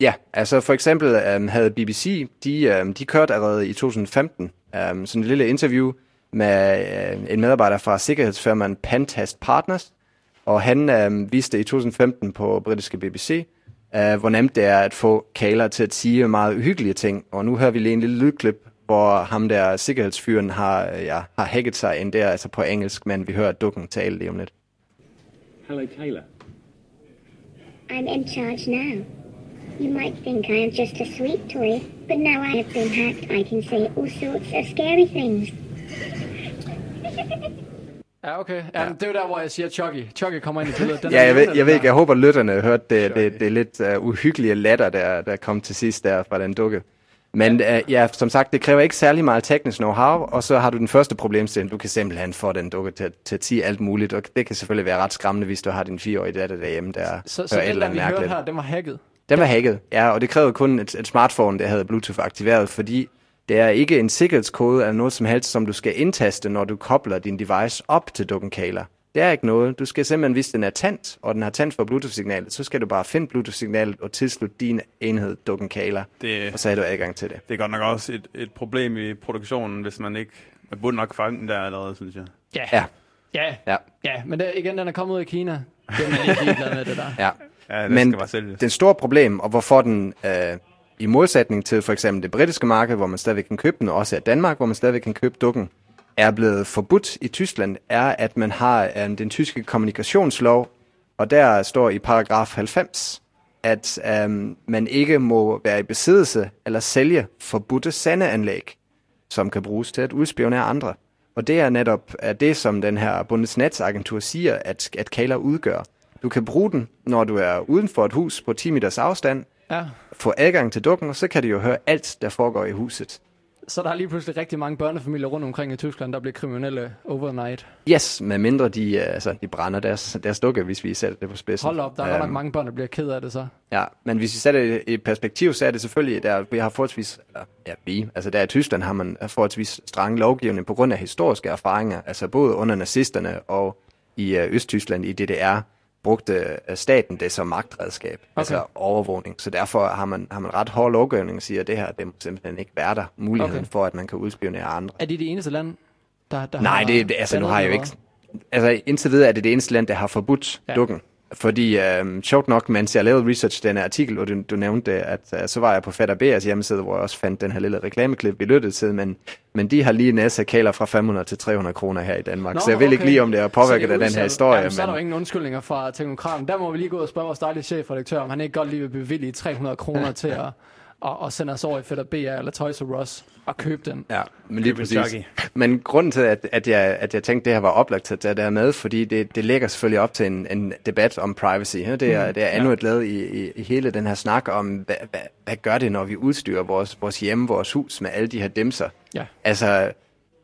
Ja, altså for eksempel um, havde BBC, de, um, de kørte allerede i 2015 um, sådan et lille interview med uh, en medarbejder fra sikkerhedsfirmaen Pentest Partners, og han um, viste i 2015 på britiske BBC, uh, hvor nemt det er at få Kayla til at sige meget uhyggelige ting. Og nu hører vi lige en lille lydklip, hvor ham der sikkerhedsfyren har, uh, ja, har hacket sig ind der, altså på engelsk, men vi hører dukken tale lige om lidt. Hello, Kayla. I'm in charge now. You might think I am just a sweet toy, but now I have been hacked, I can say all sorts of scary things. Ja, okay. Ja, ja. Det er jo der, hvor jeg siger Chucky. Chucky kommer ind i billedet. Den Ja, jeg ved, jeg ved ikke, jeg håber, lytterne hørte det, det, det er lidt uh, uhyggelige latter, der, der kom til sidst der fra den dukke. Men uh, ja, som sagt, det kræver ikke særlig meget teknisk know-how, og så har du den første problemstilling. Du kan simpelthen få den dukke til, til at sige alt muligt, og det kan selvfølgelig være ret skræmmende, hvis du har din fireårige datter derhjemme, der Så, så hører et eller andet mærkeligt. her, den var hacket. Den var hacket, ja, og det krævede kun et, et smartphone, der havde Bluetooth aktiveret, fordi det er ikke en sikkerhedskode eller noget som helst, som du skal indtaste, når du kobler din device op til dukken Kayla. Det er ikke noget. Du skal simpelthen, hvis den er tændt, og den har tændt for Bluetooth-signalet, så skal du bare finde Bluetooth-signalet og tilslutte din enhed dukken Kayla, Det, og så har du adgang til det. det er godt nok også et, et problem i produktionen, hvis man ikke... Man burde nok fange den der allerede, synes jeg. Ja. Ja, Ja, ja, ja men det, igen, den er kommet ud af Kina. Det er man ikke ligeglad med, det der. ja. Ja, det Men skal bare sælges. den store problem, og hvorfor den øh, i modsætning til for eksempel det britiske marked, hvor man stadigvæk kan købe den, og også i Danmark, hvor man stadigvæk kan købe dukken, er blevet forbudt i Tyskland, er, at man har øh, den tyske kommunikationslov, og der står i paragraf 90, at øh, man ikke må være i besiddelse eller sælge forbudte sendeanlæg, som kan bruges til at udspionere andre. Og det er netop er det, som den her Bundesnetzagentur siger, at, at Kayla udgør. Du kan bruge den, når du er uden for et hus på 10 meters afstand, Ja. få adgang til dukken, og så kan du jo høre alt, der foregår i huset. Så der er lige pludselig rigtig mange børnefamilier rundt omkring i Tyskland, der bliver kriminelle overnight. Yes, med mindre de, øh, altså, de brænder deres, deres dukke, hvis vi sætter det på spidsen. Hold op, der er godt nok Øhm, mange børn, der bliver ked af det så. Ja, men hvis vi sætter det i perspektiv, så er det selvfølgelig, der vi har forholdsvis, ja, vi, altså der i Tyskland har man forholdsvis strenge lovgivning på grund af historiske erfaringer, altså både under nazisterne og i øh, Østtyskland i DDR, brugte staten det som magtredskab, okay. altså overvågning. Så derfor har man, har man ret hård lovgivning og siger, at det her, det må simpelthen ikke være der. Muligheden Okay. for, at man kan udspionere andre. Er det det eneste land, der, der Nej, har det, det altså, nu har jeg jo ikke... Altså, indtil videre er det det eneste land, der har forbudt ja. dukken. Fordi, øhm, sjovt nok, mens jeg lavede research den her artikel, og du, du nævnte det, at øh, så var jeg på Fatter B's hjemmeside, hvor jeg også fandt den her lille reklameklip, vi lyttede til, men, men de har lige næse kaler fra 500 til 300 kroner her i Danmark. Nå, så jeg ved ikke okay. lige, om det er påvirket af den her historie. Jamen, så er der jo ingen undskyldninger fra teknokraten. Der må vi lige gå ud og spørge vores dejlige chefredaktør, om han ikke godt lige vil bevillige 300 kroner til at, at, at sende os over i Fætter BR eller Toys R Us og købe den. Ja, men lige præcis. Men grunden til, at, at, jeg, at jeg tænkte, at det her var oplagt til at tage det her med, fordi det, det lægger selvfølgelig op til en, en debat om privacy. Ja? Det er, det er endnu et led i, i, i hele den her snak om, hvad, hvad, hvad gør det, når vi udstyrer vores, vores hjemme, vores hus med alle de her dimser? Ja. Altså,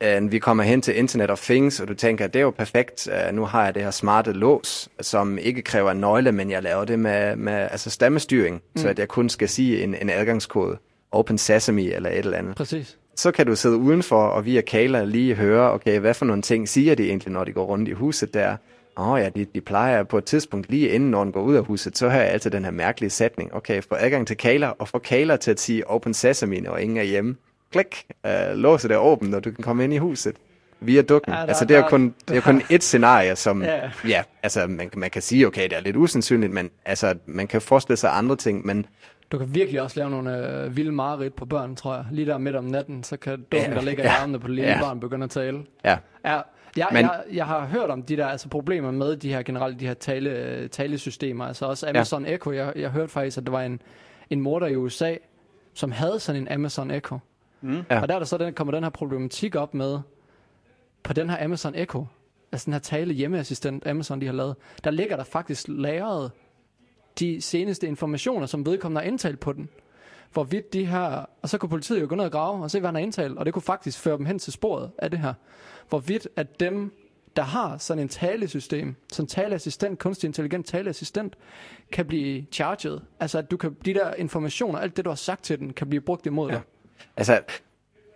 øh, vi kommer hen til Internet of Things, og du tænker, det er jo perfekt. Øh, nu har jeg det her smarte lås, som ikke kræver en nøgle, men jeg laver det med, med altså stemmestyring, mm. så at jeg kun skal sige en, en adgangskode. Open Sesame eller et eller andet Præcis. så kan du sidde udenfor og via Kala lige høre, okay, hvad for nogle ting siger de egentlig, når de går rundt i huset der? Åh oh, ja, de, de plejer på et tidspunkt lige inden, når den går ud af huset, så hører jeg altid den her mærkelige sætning. Okay, få adgang til Kala, og få Kala til at sige Open Sesame, når ingen er hjemme. Klik, uh, låset er åben, når du kan komme ind i huset. Via dukken. Ja, der- altså, det er jo der- kun, det er kun et scenarie, som, Ja. ja, altså, man, man kan sige, okay, det er lidt usandsynligt, men altså, man kan forestille sig andre ting, men Du kan virkelig også lave nogle øh, vilde mareridt på børn, tror jeg. Lige der midt om natten, så kan dukken, Ja, der ligger i ja, armene på det lille ja. barn, begynde at tale. ja, Ja, jeg, Men- jeg, jeg har hørt om de der altså, problemer med de her generelt de her tale, øh, talesystemer. Altså også Amazon ja. Echo. Jeg, jeg hørte faktisk, at der var en, en morder i USA, som havde sådan en Amazon Echo. Mm. Ja. Og der er der så den, kommer den her problematik op med, på den her Amazon Echo, altså den her tale hjemmeassistent Amazon, de har lavet, der ligger der faktisk lagret de seneste informationer, som vedkommende har indtalt på den. Hvorvidt de her, og så kunne politiet jo gå ned og grave og se, hvad han har indtalt, og det kunne faktisk føre dem hen til sporet af det her. Hvorvidt at dem, der har sådan en talesystem, sådan en taleassistent, kunstig intelligent taleassistent, kan blive charged. Altså, at du kan, de der informationer, alt det, du har sagt til den, kan blive brugt imod dig. Altså,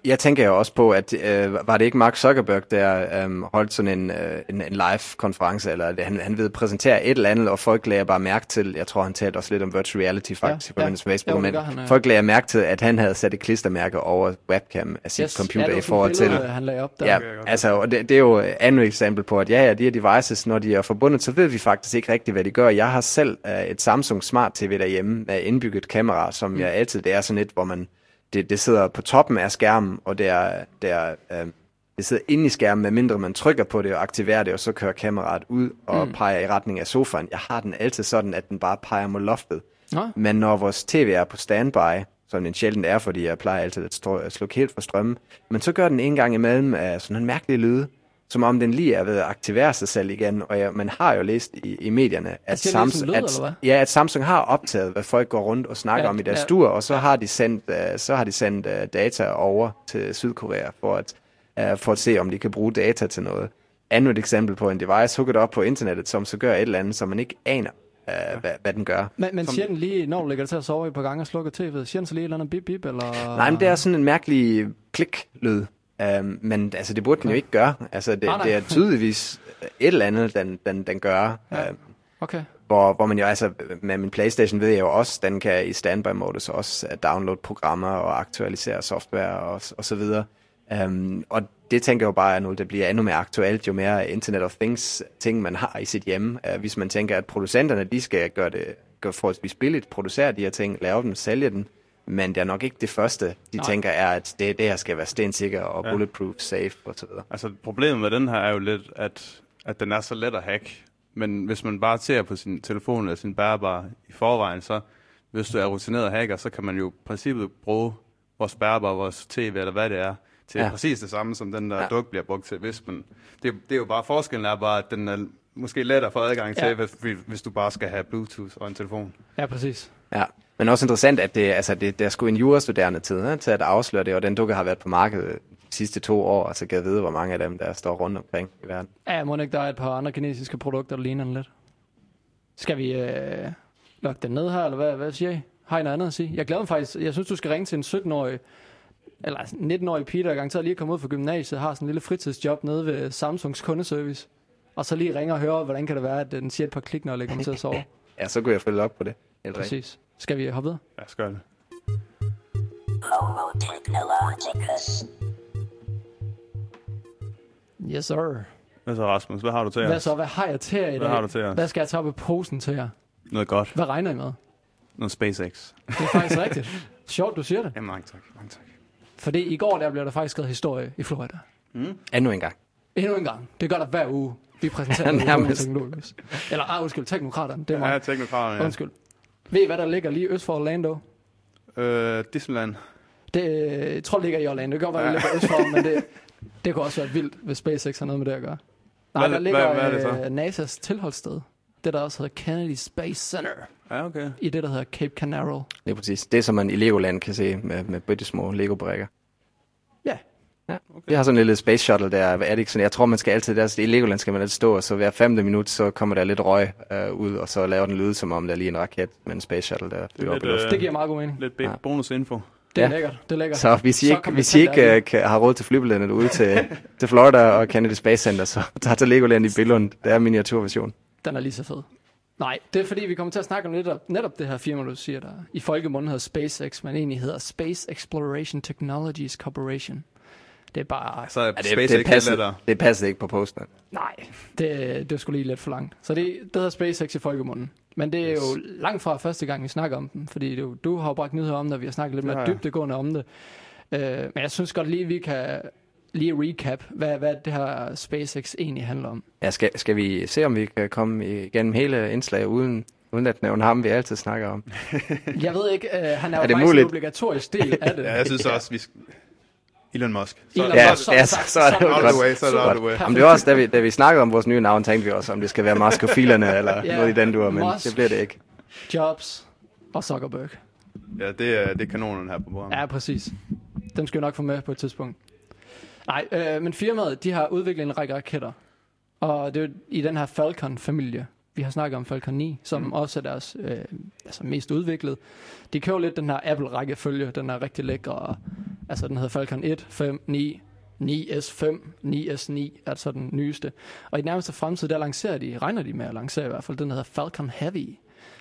jeg tænker jo også på, at øh, var det ikke Mark Zuckerberg, der øh, holdt sådan en, øh, en, en live-konference, eller han, han ved præsentere et eller andet, og folk lagde bare mærke til, jeg tror, han talte også lidt om virtual reality faktisk, Ja, på ja. Facebook, Jo, men han, ja. folk lagde mærke til, at han havde sat et klistermærke over webcam af sit Yes, computer ja, i forhold til... han lagde op der. Ja, altså, og det, det er jo et andet eksempel på, at ja, ja, de her devices, når de er forbundet, så ved vi faktisk ikke rigtigt, hvad de gør. Jeg har selv uh, et Samsung Smart TV derhjemme med indbygget kamera, som mm. jeg altid, det er sådan et, hvor man, det, det sidder på toppen af skærmen, og det er, det er uh, det sidder inde i skærmen, medmindre man trykker på det og aktiverer det, og så kører kameraet ud og mm. peger i retning af sofaen. Jeg har den altid sådan, at den bare peger mod loftet. Nå. Men når vores tv er på standby, som den sjældent er, fordi jeg plejer altid at, stå, at slukke helt for strømmen, men så gør den en gang imellem af sådan en mærkelig lyde, som om den lige er ved at aktivere sig selv igen, og ja, man har jo læst i, i medierne, at, Samsung, lyd, at, ja, at Samsung har optaget, hvad folk går rundt og snakker Ja, om i deres ja. stuer, og så har de sendt, uh, så har de sendt uh, data over til Sydkorea for at, uh, for at se, om de kan bruge data til noget. Endnu et eksempel på en device hooket op på internettet, som så gør et eller andet, som man ikke aner, uh, hvad, hvad den gør. Men, men siger den lige, når du lægger dig til at sove i på gange og slukker tv'et, siger den så lige et eller andet bip bip, eller... Nej, men det er sådan en mærkelig klik-lyd. Um, men altså, det burde den jo ikke gøre. Altså, det, Nej, nej. det er tydeligvis et eller andet, den, den, den gør. Ja. Um, Okay. hvor, hvor man jo altså, med min Playstation ved jeg jo også, den kan i standby-modus også uh, downloade programmer og aktualisere software og, og så videre. Um, og det tænker jeg jo bare, at nu det bliver endnu mere aktuelt, jo mere Internet of Things ting, man har i sit hjem. Uh, hvis man tænker, at producenterne, de skal gøre det gøre forholdsvis billigt, producere de her ting, lave dem, sælge dem, men det er nok ikke det første, de Nej. Tænker er, at det, det her skal være stensikker og ja. bulletproof, safe og så videre. Altså, problemet med den her er jo lidt, at, at den er så let at hacke. Men hvis man bare ser på sin telefon eller sin bærbar i forvejen, så hvis du er rutineret hacker, så kan man jo i princippet bruge vores bærbar, vores tv eller hvad det er, til ja. Præcis det samme, som den der ja. Duk bliver brugt til. Hvis man, det, det er jo bare forskellen er bare, at den er måske lettere at få adgang ja. hvis, hvis du bare skal have Bluetooth og en telefon. Ja, præcis. Ja, men også interessant, at det, altså det, der er sgu en jurastuderende tid ja, til at afsløre det, og den dukke har været på markedet de sidste to år, og så kan jeg vide, hvor mange af dem, der står rundt omkring i verden. Ja, må ikke der er et par andre kinesiske produkter, der ligner den lidt. Skal vi øh, lukke den ned her, eller hvad, hvad siger I? Har I noget andet at sige? Jeg glæder mig faktisk, jeg synes, du skal ringe til en 17-årig, eller 19-årig pige, der er garanteret lige er kommet ud fra gymnasiet, har sådan en lille fritidsjob nede ved Samsungs kundeservice. Og så lige ringe og høre, hvordan kan det være, at den siger et par klik, når jeg lægger til at sove. Ja, så kunne jeg følge op på det. Helt. Præcis. Skal vi hoppe videre? Ja, skal det. Homo technologicus. Yes, sir. Hvad så, Rasmus? Hvad har du til Hvad os? så? Hvad har jeg til jer i dag? Hvad har du til os? Hvad skal jeg tage op i posen til jer? Noget godt. Hvad regner I med? Noget SpaceX. Det er faktisk rigtigt. Sjovt, du siger det. Ja, mange tak. Mange tak. Fordi i går der blev der faktisk skrevet historie i Florida. Endnu en gang. Endnu en gang. Det gør der hver uge. Vi præsenterer Ja, noget nærmest. teknologisk. Eller, ah, undskyld, teknokraterne. Det er Ja, teknokraterne, ja. Undskyld. Ved I, hvad der ligger lige øst for Orlando? Øh, Disneyland. Det, jeg tror, det ligger i Orlando. Det kan godt være, det ligger øst for, men det, det kunne også være vildt, hvis SpaceX har noget med det at gøre. Nej, Hvad- der ligger hvad- hvad er det så? øh, NASA's tilholdssted. Det, der også hedder Kennedy Space Center. Ja, okay. I det, der hedder Cape Canaveral. Det er præcis. Det, som man i Legoland kan se med, med bitte små Lego-brækker. Ja. Okay. Det har sådan en lille space shuttle der. Er det ikke sådan? Jeg tror, man skal altid, der, i Legoland skal man altid stå, og så hver femte minut, så kommer der lidt røg øh, ud, og så laver den lyde, som om der er lige en raket med en space shuttle, der flyver op i luften. øh, Det giver meget god mening. Lidt Ja. bonusinfo. Det er Ja. lækkert. Det er lækkert. Så hvis I Så ikke, hvis jeg I til ikke øh, kan, har råd til flybilletterne ude til, til Florida og Kennedy Space Center, så tager til Legoland i Billund. Det er miniatyrversion. Den er lige så fed. Nej, det er fordi, vi kommer til at snakke om netop, netop det her firma, du siger, der i folkemunden hedder SpaceX, men egentlig hedder Space Exploration Technologies Corporation. Det er bare... Så er Ja, det, SpaceX det, lettere. det passer ikke på posten. Nej, det, det skulle lige lidt for langt. Så det, det hedder SpaceX i folkemunden. Men det er yes. jo langt fra første gang, vi snakker om dem, fordi det, er jo- du har jo bragt nyheder om det, og vi har snakket lidt Det mere har jeg. dybdegående om det. Uh, men jeg synes godt lige, vi kan lige recap, hvad, hvad det her SpaceX egentlig handler om. Ja, skal, skal vi se, om vi kan komme igennem hele indslaget uden, uden at nævne ham, vi altid snakker om? Jeg ved ikke, uh, han er, Er jo det faktisk muligt? en obligatorisk del af det. Ja, jeg synes også, vi. Elon Musk. Elon Ja, Musk, ja, så, så er det jo godt. way, så er det way. Jamen, det var også, da vi, da vi snakkede om vores nye navn, tænkte vi også, om det skal være maskofilerne eller Ja, noget i den dur, men Musk. det bliver det ikke. Jobs og Zuckerberg. Ja, det er, det er kanonerne her på programmet. Ja, præcis. Dem skal vi nok få med på et tidspunkt. Nej, øh, men firmaet, de har udviklet en række raketter. Og det er jo i den her Falcon-familie, vi har snakket om Falcon 9, som mm. også er deres øh, altså mest udviklet. De kører lidt den her Apple-rækkefølge, den er rigtig lækker. Og, altså den hedder Falcon 1, 5, 9, 9S5, 9S9, altså den nyeste. Og i nærmeste fremtid, der lancerer de, regner de med at lancere i hvert fald, den der hedder Falcon Heavy,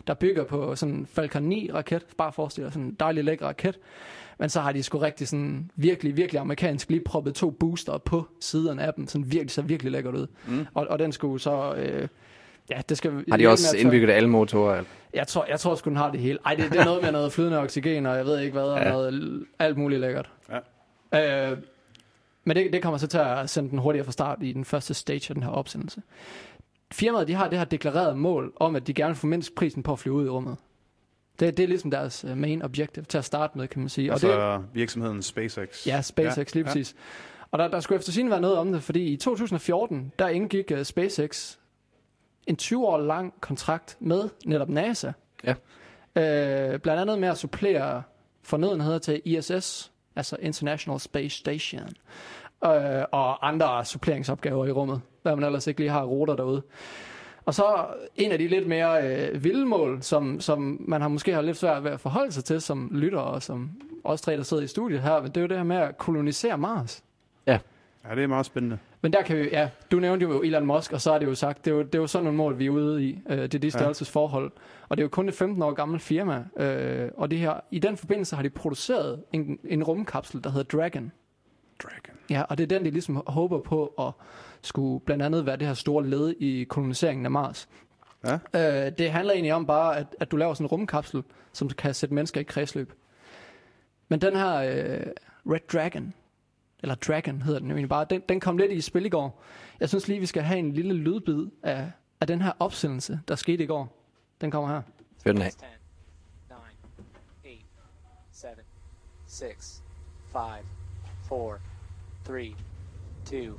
der bygger på sådan en Falcon 9 raket, bare forestil dig sådan en dejlig lækker raket, men så har de sgu rigtig sådan virkelig, virkelig amerikansk lige proppet to booster på siderne af dem, sådan virkelig, så virkelig lækkert ud. Mm. Og, og den skulle så, øh, ja, det skal... Har de også indbygget alle motorer? eller? Jeg tror, jeg tror sgu, den har det hele. Ej, det, det er noget med noget flydende oxygen, og jeg ved ikke hvad, og Ja. noget, alt muligt lækkert. Ja. Øh, men det, det kommer så til at sende den hurtigere fra start i den første stage af den her opsendelse. Firmaet, de har det her deklareret mål om, at de gerne vil få mindst prisen på at flyve ud i rummet. Det, det er ligesom deres øh, main objective til at starte med, kan man sige. Altså og det, virksomheden SpaceX. Ja, SpaceX, ja, lige præcis. Og der, der skulle efter sin være noget om det, fordi i 2014, der indgik uh, SpaceX en 20 år lang kontrakt med netop NASA. Ja. Øh, blandt andet med at supplere fornødenheder til ISS, altså International Space Station, øh, og andre suppleringsopgaver i rummet, hvad man ellers ikke lige har ruter derude. Og så en af de lidt mere øh, vilde mål, som, som man har måske har lidt svært ved at forholde sig til som lytter, og som os tre, der sidder i studiet her, men det er jo det her med at kolonisere Mars. Ja, det er meget spændende. Men der kan vi, ja, du nævnte jo Elon Musk, og så er det jo sagt, det er jo, det er jo sådan nogle mål, vi er ude i. Øh, det er de størrelsesforhold. Og det er jo kun et 15 år gammelt firma. Øh, og det her, i den forbindelse har de produceret en, en rumkapsel, der hedder Dragon. Dragon. Ja, og det er den, de ligesom håber på at skulle blandt andet være det her store led i koloniseringen af Mars. Ja. Øh, det handler egentlig om bare, at, at du laver sådan en rumkapsel, som kan sætte mennesker i kredsløb. Men den her øh, Red Dragon, eller Dragon hedder den egentlig bare, den, den kom lidt i spil i går. Jeg synes lige, vi skal have en lille lydbid af, af den her opsendelse, der skete i går. Den kommer her. Fyr den af. 10, 9, 8, 7, 6, 5, 4, 3, 2, 1,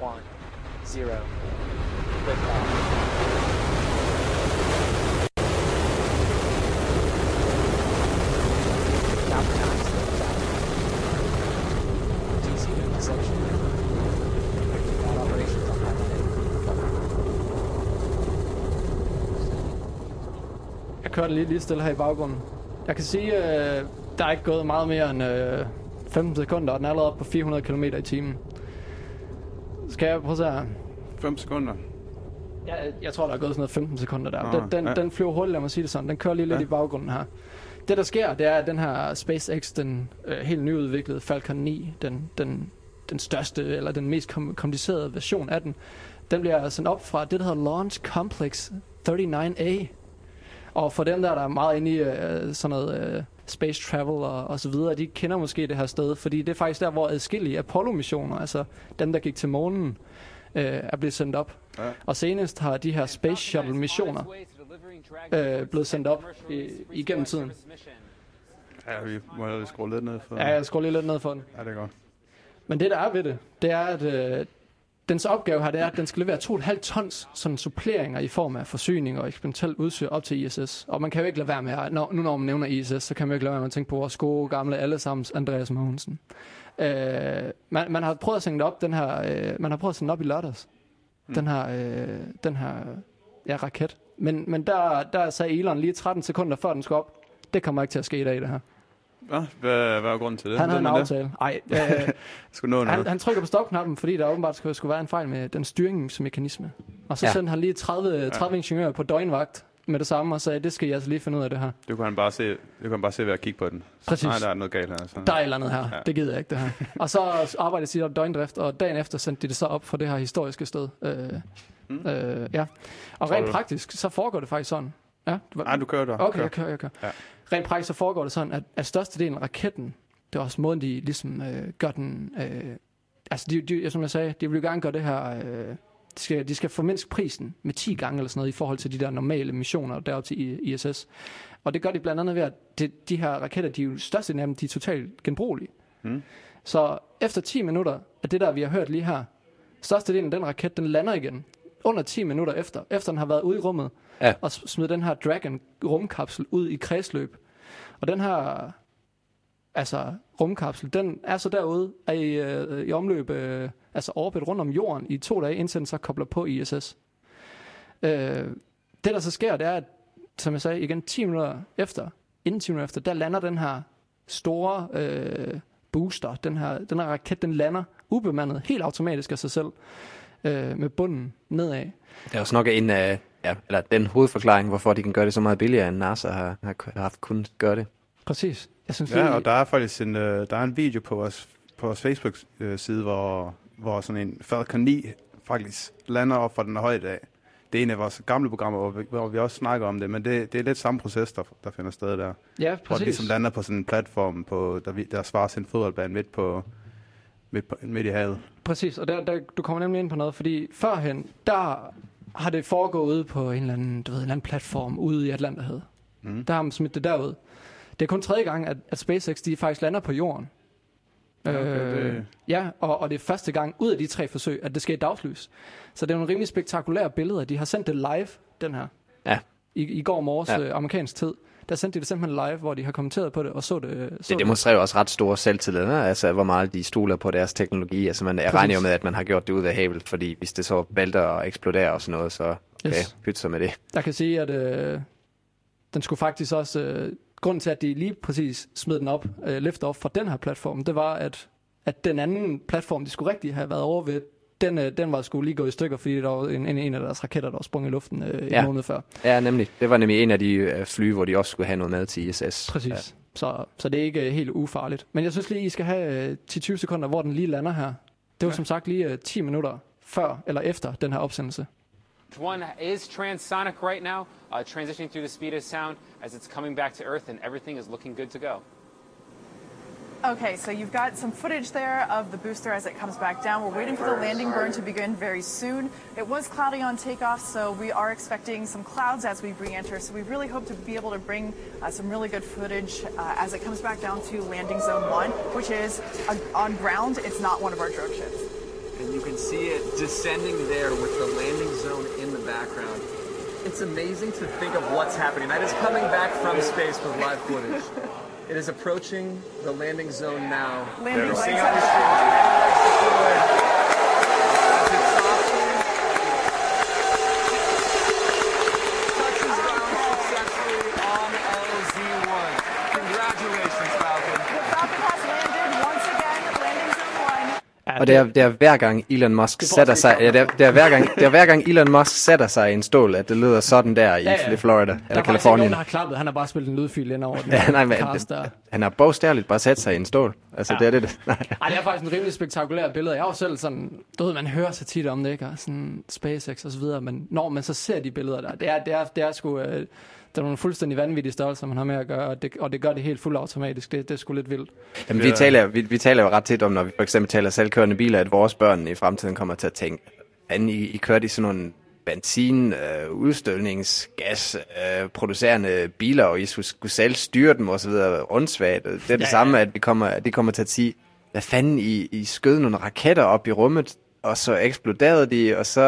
0. Liftoff. Falcon kører den lige, lige stille her i baggrunden. Jeg kan sige, øh, der er ikke gået meget mere end øh, 15 sekunder, og den er allerede oppe på 400 km i timen. Skal jeg prøve at se her? 5 sekunder. Ja, jeg tror, der er gået sådan noget 15 sekunder der. Nå, Den, den, ja. den flyver hurtigt, lad mig sige det sådan. Den kører lige lidt Ja. i baggrunden her. Det, der sker, det er, at den her SpaceX, den øh, helt nyudviklede Falcon 9, den, den, den største, eller den mest kom- komplicerede version af den, den bliver sendt op fra det, der hedder Launch Complex 39A. Og for dem der, der er meget inde i øh, sådan noget øh, space travel og, og så videre, de kender måske det her sted, fordi det er faktisk der, hvor adskillige Apollo-missioner, altså dem, der gik til månen, øh, er blevet sendt op. Ja. Og senest har de her Space Shuttle-missioner øh, blevet sendt op i, igennem tiden. Ja, vi må lige skrue lidt ned for... Ja, jeg skruer lige lidt ned for den. ja det er godt. Men det, der er ved det, det er, at øh, dens opgave her, det er, at den skal levere 2,5 tons sådan suppleringer i form af forsyning og eksperimentelt udstyr op til ISS. Og man kan jo ikke lade være med, at, når, nu når man nævner ISS, så kan man jo ikke lade være med at tænke på vores gode, gamle, allesammens Andreas Mogensen. Øh, man, man, har prøvet at sende det op, den her, øh, man har prøvet at sende den op i lørdags. Mm. Den her, øh, den her ja, raket. Men, men der, der sagde Elon lige 13 sekunder før den skulle op, det kommer ikke til at ske i dag, det her. Nå, hvad, hvad er grunden til det? Han havde en det? aftale. Ej, øh, Skulle nå noget. han, han trykker på stopknappen, fordi der åbenbart skulle, skulle være en fejl med den styringsmekanisme. Og så ja. Ja. sendte han lige 30, 30 ingeniører på døgnvagt med det samme, og sagde, det skal I altså lige finde ud af det her. Du kan han bare se, du kan han bare se ved at kigge på den. Så, Præcis. Nej, der er noget galt her. Så. Der er et eller andet her. Ja. Ja. Det gider jeg ikke, det her. og så arbejdede de op døgndrift, og dagen efter sendte de det så op for det her historiske sted. Øh, Mm. øh, ja. Og Tror rent du- praktisk, så foregår det faktisk sådan. Ja, det var, Nej, du kører der. Okay, Kør. jeg kører, jeg kører. Ja. Rent praktisk så foregår det sådan, at, at størstedelen af raketten, det er også måden, de ligesom øh, gør den... Øh, altså, de, de, som jeg sagde, de vil jo gerne gøre det her... Øh, de, skal, de skal formindske prisen med 10 gange eller sådan noget i forhold til de der normale missioner derop til ISS. Og det gør de blandt andet ved, at det, de her raketter, de er jo størstedelen af dem, de er totalt genbrugelige. Mm. Så efter 10 minutter af det der, vi har hørt lige her, størstedelen af den raket, den lander igen under 10 minutter efter, efter den har været ude i rummet, Ja. og s- smider den her Dragon rumkapsel ud i kredsløb. Og den her, altså, rumkapsel, den er så derude er i, øh, i omløb, øh, altså orbit rundt om jorden i to dage, indtil den så kobler på ISS. Øh, det, der så sker, det er, at, som jeg sagde igen, 10 minutter efter, inden 10 minutter efter, der lander den her store øh, booster, den her, den her raket, den lander ubemandet, helt automatisk af sig selv, øh, med bunden nedad. Det er også nok en af, ja, eller den hovedforklaring, hvorfor de kan gøre det så meget billigere, end NASA har, har haft kunnet gøre det. Præcis. Jeg synes, Ja, lige- og der er faktisk en, øh, der er en video på vores, på vores Facebook-side, hvor, hvor sådan en Falcon 9 faktisk lander op fra den højde af. Det er en af vores gamle programmer, hvor vi, hvor vi også snakker om det, men det, det er lidt samme proces, der, der finder sted der. Ja, Hvor det præcis. ligesom lander på sådan en platform, på, der, der svarer til en fodboldbane midt, på, midt, på, midt i havet. Præcis, og der, der, du kommer nemlig ind på noget, fordi førhen, der har det foregået ude på en eller anden, du ved, en eller anden platform ude i Atlanterhavet. Mm. Der har man smidt det derud. Det er kun tredje gang, at, at SpaceX de faktisk lander på jorden. Ja, okay, øh, det- ja og, og det er første gang ud af de tre forsøg, at det sker i dagslys. Så det er nogle rimelig spektakulære billeder. De har sendt det live, den her. Ja. I, i går morges Ja. ja. amerikansk tid. Der sendte de det simpelthen live, hvor de har kommenteret på det og så det. Så Det demonstrerer jo også ret store selvtillid, altså hvor meget de stoler på deres teknologi. Altså man Præcis. regner jo med, at man har gjort det ud af havet, fordi hvis det så vælter og eksploderer og sådan noget, så okay, Yes. pyt så med det. Jeg kan sige, at øh, den skulle faktisk også... Øh, grunden til, at de lige præcis smed den op, øh, lift off fra den her platform, det var, at, at den anden platform, de skulle rigtig have været over ved, den, øh, den var skulle lige gået i stykker, fordi der var en, en, en af deres raketter, der var sprunget i luften øh, Ja. en måned før. Ja, nemlig. Det var nemlig en af de øh, fly, hvor de også skulle have noget med til ISS. Præcis. Ja. Så, så det er ikke øh, helt ufarligt. Men jeg synes lige, I skal have øh, 10-20 sekunder, hvor den lige lander her. Det var ja. som sagt lige øh, 10 minutter før eller efter den her opsendelse. One is transonic right now, uh, transitioning through the speed of sound as it's coming back to Earth, and everything is looking good to go. Okay, so you've got some footage there of the booster as it comes back down. We're waiting for the landing burn to begin very soon. It was cloudy on takeoff, so we are expecting some clouds as we re-enter. So we really hope to be able to bring uh, some really good footage uh, as it comes back down to landing zone one, which is uh, on ground. It's not one of our drone ships. and you can see it descending there with the landing zone in the background. It's amazing to think of what's happening. That is coming back from space with live footage. It is approaching the landing zone now. Landing You're Og det er, det er hver gang Elon Musk sætter sig, ja, det, er, det, er hver gang, det er hver gang Elon Musk sætter sig i en stol, at det lyder sådan der i Ja, ja. Florida Der eller er Kalifornien. der har klappet. Han har bare spillet en lydfil ind over den. Ja, nej, men det, han har bogstaveligt bare sat sig i en stol. Altså, Ja. det er det. Nej. Ej, det er faktisk en rimelig spektakulær billede. Jeg er jo selv sådan, du ved, man hører så tit om det, ikke? Og sådan SpaceX og så videre, men når man så ser de billeder der, det er, det er, det er sgu, øh, det er nogle fuldstændig vanvittige størrelser, man har med at gøre, og det, og det gør det helt fuldautomatisk. Det, det er sgu lidt vildt. Jamen, vi, taler, vi, vi taler jo ret tit om, når vi for eksempel taler selvkørende biler, at vores børn i fremtiden kommer til at tænke, at I, I kørte i sådan nogle benzin, øh, udstødningsgas, øh, producerende biler, og I skulle, skulle selv styre dem og så videre rundsvagt. Det er det Ja, ja, ja. samme, at, vi kommer, at de kommer til at sige, hvad fanden, I, I skød nogle raketter op i rummet, og så eksploderede de, og så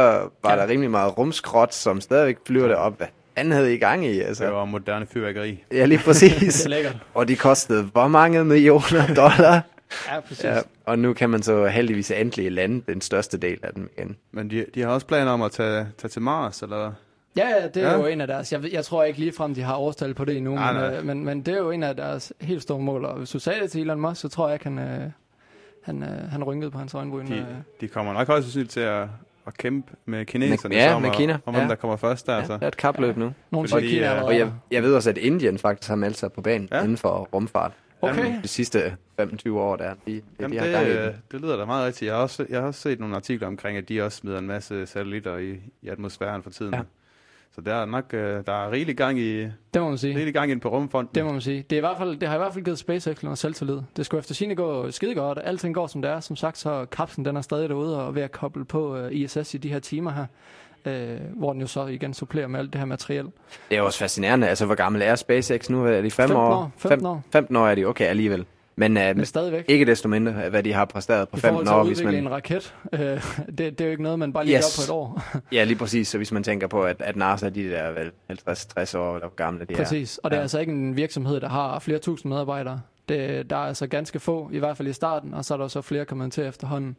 var Ja. der rimelig meget rumskrot, som stadigvæk flyver derop. Hvad fanden havde I gang i? Altså? Det var moderne fyrværkeri. Ja, lige præcis. Og de kostede hvor mange millioner dollar? Ja, præcis. Ja, og nu kan man så heldigvis endelig lande den største del af dem igen. Men de, de har også planer om at tage, tage til Mars, eller? Ja, ja, det er Ja. jo en af deres. Jeg, jeg tror ikke ligefrem, de har overstal på det endnu, Nej, men, nej. øh, men, men det er jo en af deres helt store mål. Og hvis du sagde det til Elon Musk, så tror jeg ikke, han, øh, han, øh, han rynkede på hans øjenbryn. De, øh. de kommer nok højst sandsynligt til at, at kæmpe med kineserne. ja, om med Kina. Om hvem Ja. der kommer først der. Ja, så. det er et kapløb nu. Nogle Fordi, Kina øh. Og jeg, jeg ved også, at Indien faktisk har meldt sig på banen Ja. inden for rumfart. Okay. De sidste 25 år, der de, de, Jamen, de har gang i det, øh, det lyder da meget rigtigt. Jeg har, også, jeg har også set nogle artikler omkring, at de også smider en masse satellitter i, i atmosfæren for tiden. Ja. Så der er nok øh, der er rigelig gang i, Det må man sige. rigelig gang ind på rumfonden. Det må man sige. Det, er i hvert fald, det har i hvert fald givet SpaceX noget selvtillid. Det skulle efter sine gå skide godt, alting går som det er. Som sagt, så kapslen den er stadig derude og ved at koble på uh, ISS i de her timer her. Øh, hvor den jo så igen supplerer med alt det her materiel. Det er jo også fascinerende. Altså, hvor gammel er SpaceX nu? Er de 5 15 år? år, 15 år. 15 år er de, okay, alligevel. Men, uh, Men stadigvæk. ikke desto mindre, hvad de har præsteret på I forhold 15 til at år, hvis udvikle man... en raket, øh, det, det er jo ikke noget, man bare lige Yes. gør på et år. Ja, lige præcis. Så hvis man tænker på, at, at NASA, de der er vel 50-60 år, eller gamle de er. Præcis. Og det er Ja. altså ikke en virksomhed, der har flere tusind medarbejdere. Det, der er altså ganske få, i hvert fald i starten, og så er der så flere kommet til efterhånden.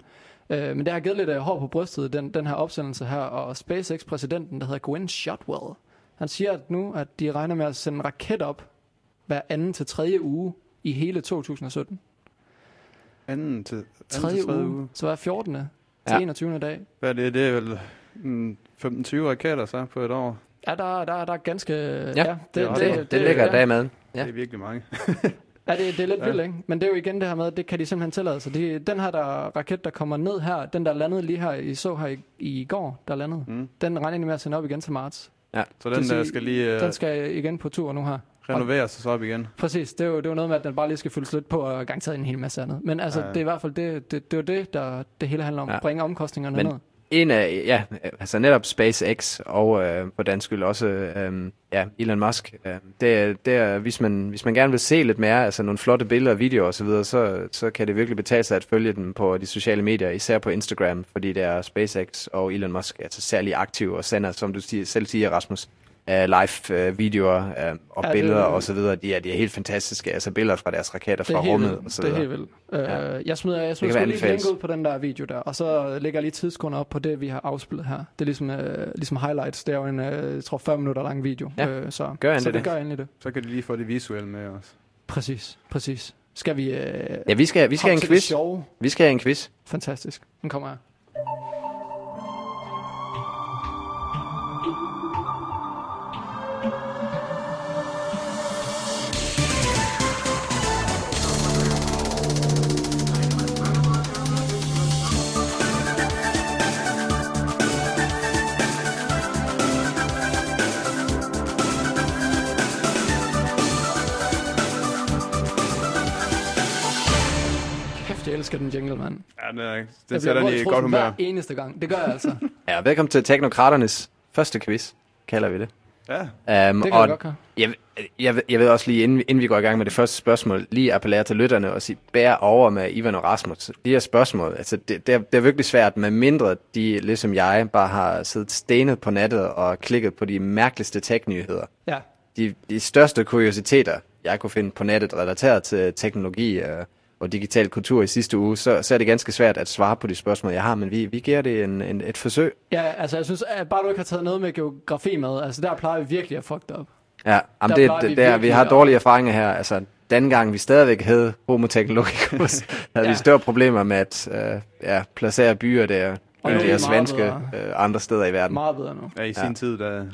Øh, men det har givet lidt øh, hår på brystet, den, den her opsendelse her, og SpaceX-præsidenten, der hedder Gwen Shotwell, han siger at nu, at de regner med at sende en raket op hver anden til tredje uge i hele 2017. Anden til, anden Tredje, til tredje uge, uge. så hver 14. til Ja. 21. dag. Hvad er det? Det er vel mm, 15-20 raketter så på et år. Ja, der, der, der er ganske... Ja, det, det- Det, det ligger ja. der med. Ja. Ja. Det er virkelig mange. Ja, det, det er lidt Ja. vildt, ikke? Men det er jo igen det her med, det kan de simpelthen tillade sig. Det, den her der raket, der kommer ned her, den der landede lige her, I så her i, i går, der landede, Mm. den regner de med at sende op igen til marts. Så Det den vil sige, der skal lige uh, Den skal igen på tur nu her. Renoveres og så op igen. Præcis, det er, jo, det er jo noget med, at den bare lige skal fyldes lidt på og garanteret en hel masse andet. Men altså, Ja, det er i hvert fald det, det, det, er jo det, der det hele handler om. Ja. Ja. Bringe omkostningerne Men- ned. En af, ja, altså netop SpaceX og øh, på dansk skyld også øh, ja, Elon Musk. Øh, det, det er, hvis man, hvis man gerne vil se lidt mere, altså nogle flotte billeder og videoer osv., så, så, så kan det virkelig betale sig at følge dem på de sociale medier, især på Instagram, fordi det er SpaceX og Elon Musk altså særlig aktive og sender, som du siger, selv siger, Rasmus, uh, live uh, videoer uh, og Ja, ja, det- billeder og så videre. De er, de er helt fantastiske, altså billeder fra deres raketter er fra rummet vildt. og så Det er videre. helt vildt. Øh, Ja. Jeg smider, jeg kan smider lige link ud på den der video der, og så lægger jeg lige tidskunder op på det, vi har afspillet her. Det er ligesom, øh, ligesom highlights. Det er jo en, øh, jeg tror, 40 minutter lang video. Ja. Øh, så Gør endelig så det. det. gør endelig det. Så kan de lige få det visuelle med os. Præcis, præcis. Skal vi... Øh, Ja, vi skal, vi skal have en quiz. Vi skal have en quiz. Fantastisk. Den kommer her. Elsker den jingle, mand. Ja, den, er, den Jeg sætter den i godt humør. hver eneste gang. Det gør jeg altså. Ja, velkommen til Teknokraternes første quiz, kalder vi det. Ja, Um, Det kan jeg godt jeg, jeg, ved- jeg ved også lige, inden, vi- inden vi går i gang med det første spørgsmål, lige appellere til lytterne og sige, bær over med Ivan og Rasmus. De her spørgsmål, altså det, det, er, det er virkelig svært, med mindre de, ligesom jeg, bare har siddet stenet på nettet og klikket på de mærkeligste tech-nyheder. Ja. De, de største kuriositeter, jeg kunne finde på nettet relateret til teknologi øh, og digital kultur i sidste uge, så, så er det ganske svært at svare på de spørgsmål, jeg har, men vi, vi giver det en, en, et forsøg. Ja, altså jeg synes, at bare du ikke har taget noget med geografi med, altså der plejer vi virkelig at fuck det op. Ja, Der jamen det, vi det, det er, vi har dårlige erfaringer her. Altså, den gang vi stadigvæk hed Homo Technologicus, havde Ja. vi større problemer med at øh, ja, placere byer der, Og nu er vi svenske bedre. øh, andre steder i verden. Meget bedre nu. ja i sin Ja. tid, der,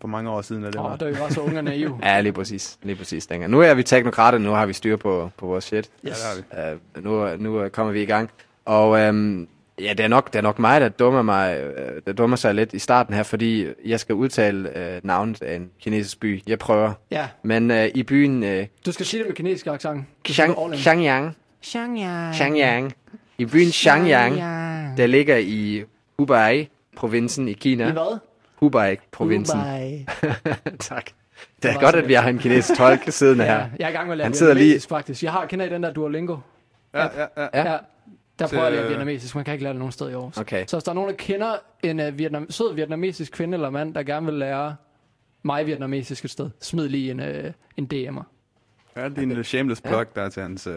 for mange år siden, er det Åh, var. vi var så unge og naive. Ja, lige præcis. Lige præcis dengang. Nu er vi teknokrater, nu har vi styr på, på vores shit. Ja, det har vi. Uh, nu, nu øh, kommer vi i gang. Og øhm, ja, det er, nok, det er nok mig, der dummer, mig, øh, der dummer sig lidt i starten her, fordi jeg skal udtale øh, navnet af en kinesisk by. Jeg prøver. Ja, Men øh, i byen øh, du skal sige det med kinesisk accent. Du skal gå all Xiang, in. Xiangyang, Xiangyang, i byen Xiangyang, der ligger i Hubei-provinsen i Kina. I hvad? Hubei-provinsen. Dubai. tak. Det er godt, at vi har en kinesisk tolk siddende Ja, her. jeg er i gang med at lære Han sidder lige- faktisk. Jeg har, kender I den der Duolingo? Ja, ja, ja. Ja. Ja. Der prøver jeg at lære Så- vietnamesisk. Man kan ikke lære det nogen steder i Aarhus. Okay. Så hvis der er nogen, der kender en uh, vietnam, sød vietnamesisk kvinde eller mand, der gerne vil lære mig vietnamesisk et sted, smid lige en, uh, en DM'er. Ja, det er en shameless plug, der er til hans... Uh,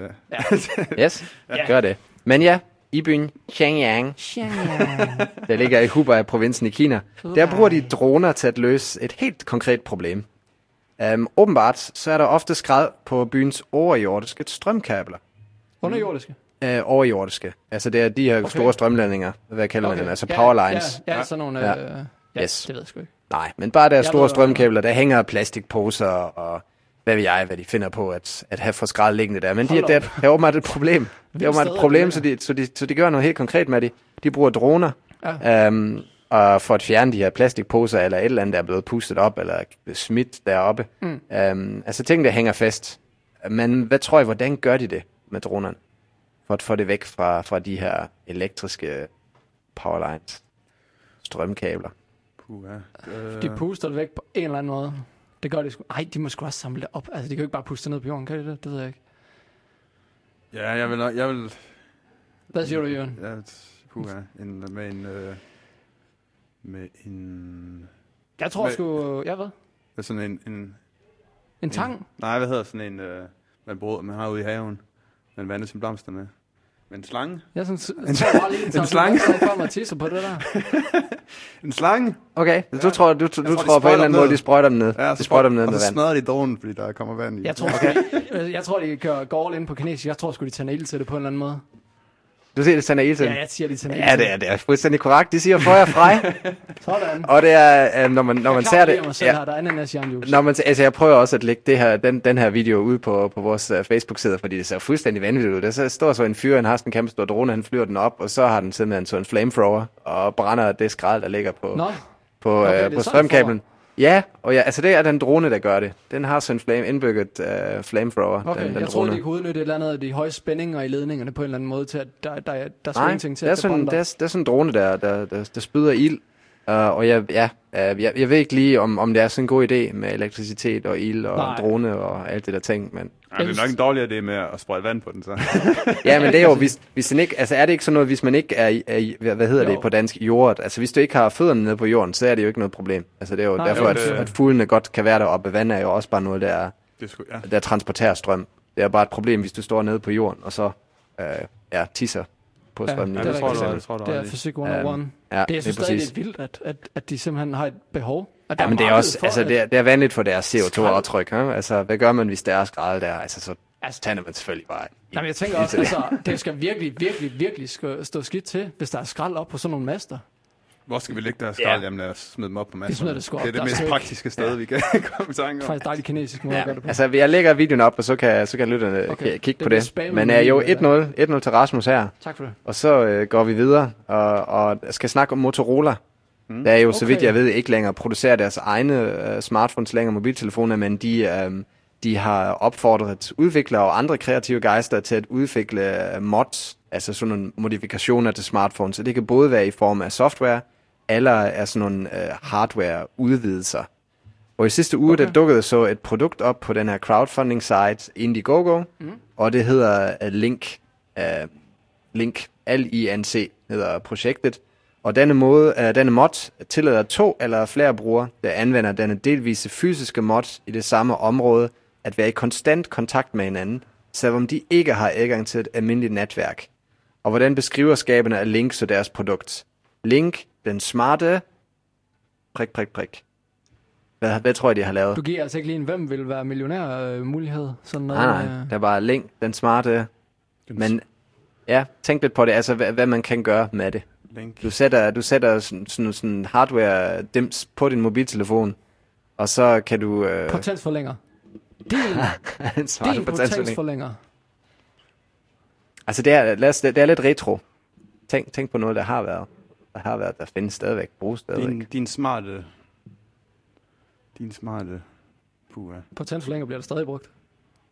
Yes, gør det. Men ja, i byen Xiangyang, der ligger i Hubei-provinsen i Kina, der bruger de droner til at løse et helt konkret problem. Um, åbenbart så er der ofte skred på byens overjordiske strømkabler. Underjordiske. Uh, overjordiske. Altså det er de her okay. store strømledninger, hvad kalder man dem, altså ja, powerlines. Ja, ja, sådan nogle... Ja. Ja. Øh, ja, Yes. det ved jeg sgu ikke. Nej, men bare der Jeg store ved, strømkabler, der hænger plastikposer og hvad ved jeg, hvad de finder på at, at have for skrald liggende der. Men de, Hold det, er, op. det er åbenbart et problem. Det er åbenbart et problem, så de, så, de, så de gør noget helt konkret med det. De bruger droner Ja. øhm, og for at fjerne de her plastikposer eller et eller andet, der er blevet pustet op eller smidt deroppe. Mm. Øhm, altså ting, der hænger fast. Men hvad tror I, hvordan gør de det med dronerne? For at få det væk fra, fra de her elektriske powerlines, strømkabler. puh, ja. Øh, De puster det væk på en eller anden måde. Det gør de sgu. Ej, de må sgu også samle det op. Altså, de kan jo ikke bare puste det ned på jorden, kan de det? Det ved jeg ikke. Ja, jeg vil, jeg vil Hvad siger du, Jørgen? Ja, puh, ja. En, med en... Øh, med en... Jeg tror sgu... Jeg ved. Med sådan en... en En tang? nej, hvad hedder sådan en... Øh, man, bruger, man har ude i haven. Man vander sin blomster med. En slange? Jeg synes, En- jeg tror bare lige, en slange? for mig tisser på det der. En slange? Okay, du tror, du, du, Jeg du de tror på en eller anden måde, de sprøjter dem ned. Ja, de sprøjter dem ned og med så vand. smadrer de dronen, fordi der kommer vand i. Jeg tror, okay. jeg tror, de kører går ind på kinesisk. Jeg tror sgu, de tænder ild til det på en eller anden måde. Du siger, det ild til Ja, jeg siger, tænder ild Ja, det er, det er fuldstændig korrekt. De siger feuer frei. Sådan. og det er, øh, når man, når man ser det... Mig selv, ja. her, der er ananas jernjuice. Når man, altså jeg prøver også at lægge det her, den, den her video ud på, på vores uh, Facebook-side, fordi det ser fuldstændig vanvittigt ud. Der så står så en fyr, han har sådan en kæmpe stor drone, han flyver den op, og så har den simpelthen så en flamethrower, og brænder det skrald, der ligger på, Nå. på, Okay, det uh, på strømkablen. Ja, og ja, altså det er den drone, der gør det. Den har sådan en flame, indbygget uh, flamethrower, Okay, den, den jeg drone. troede, de kunne udnytte et eller andet af de høje spændinger i ledningerne på en eller anden måde, til at der, der, der, der Nej, swing ting til det er, at sådan, det, er, det er sådan en drone, der, der, der, der spyder ild. Uh, og jeg, ja, uh, jeg, jeg ved ikke lige, om, om det er sådan en god idé med elektricitet og ild og Nej. drone og alt det der ting, men... Ja, det er nok en dårlig idé med at sprøjte vand på den, så. ja, men det er jo, hvis, hvis den ikke, altså er det ikke sådan noget, hvis man ikke er, er hvad, hedder det Jo. på dansk, jordet, altså hvis du ikke har fødderne nede på jorden, så er det jo ikke noget problem. Altså det er jo Nej, derfor, jo, at, det- at fuglene godt kan være deroppe. Vand er jo også bare noget, der, er- Det skulle, ja. der transporterer strøm. Det er bare et problem, hvis du står nede på jorden, og så øh, ja, tisser på Ja, strømmen. det er for rigtigt. eksempel. Det er fysik 101. Øhm, ja, det, jeg synes lige stadig, det er vildt, at, at, at de simpelthen har et behov. At der Ja, men det er også, for, altså det er, det er vanligt for deres Skrald. CO2-aftryk. Ja? Altså, hvad gør man, hvis der er skrald der? Altså, så altså, tænder man selvfølgelig bare. i- Jamen, jeg tænker også, altså, det skal virkelig, virkelig, virkelig stå skidt til, hvis der er skrald op på sådan nogle master. Hvor skal vi lægge deres skrald? Jamen lad os smide dem op på massen. det. Det er det mest praktiske sted, vi kan komme i tanke om. Faktisk dejligt kinesisk måde at gøre det på. Altså, jeg lægger videoen op, og så kan, så kan lytterne Okay. kigge Det på det. Men er jo videoer, 1-0 1-0 til Rasmus her. Tak for det. Og så øh, går vi videre og, og skal snakke om Motorola. Mm. Der er jo, så vidt Okay. jeg ved, ikke længere producerer deres egne øh, smartphones længere, mobiltelefoner, men de, øh, de har opfordret udviklere og andre kreative geister til at udvikle øh, mods, altså sådan nogle modifikationer til smartphones. Så det kan både være i form af software, eller af sådan nogle øh, hardware-udvidelser. Og i sidste uge, okay. der dukkede så et produkt op på den her crowdfunding site Indiegogo, mm. og det hedder uh, Link. Uh, Link, L-I-N-C hedder projektet. Og denne, måde, uh, denne mod tillader to eller flere brugere, der anvender denne delvise fysiske mod i det samme område, at være i konstant kontakt med hinanden, selvom de ikke har adgang til et almindeligt netværk. Og hvordan beskriver skaberne af Link så deres produkt? Link, den smarte... Prik, prik, prik. Hvad, hvad tror jeg, de har lavet? Du giver altså ikke lige en, hvem vil være millionær øh, mulighed. Sådan noget, Nej, nej, øh, der var Link, den smarte... Men ja, tænk lidt på det, altså hvad, hvad man kan gøre med det. Link. Du sætter, du sætter sådan, sådan, sådan hardware dims på din mobiltelefon, og så kan du... Øh, Potensforlænger. Del, en smarte del potensforlænger. potensforlænger. Altså det er, lad os, det er lidt retro. Tænk, tænk på noget, der har været. Der har været, der findes stadigvæk, bruges stadigvæk. Din, din smarte... Din smarte... Puh, ja. Potensforlænger bliver der stadig brugt.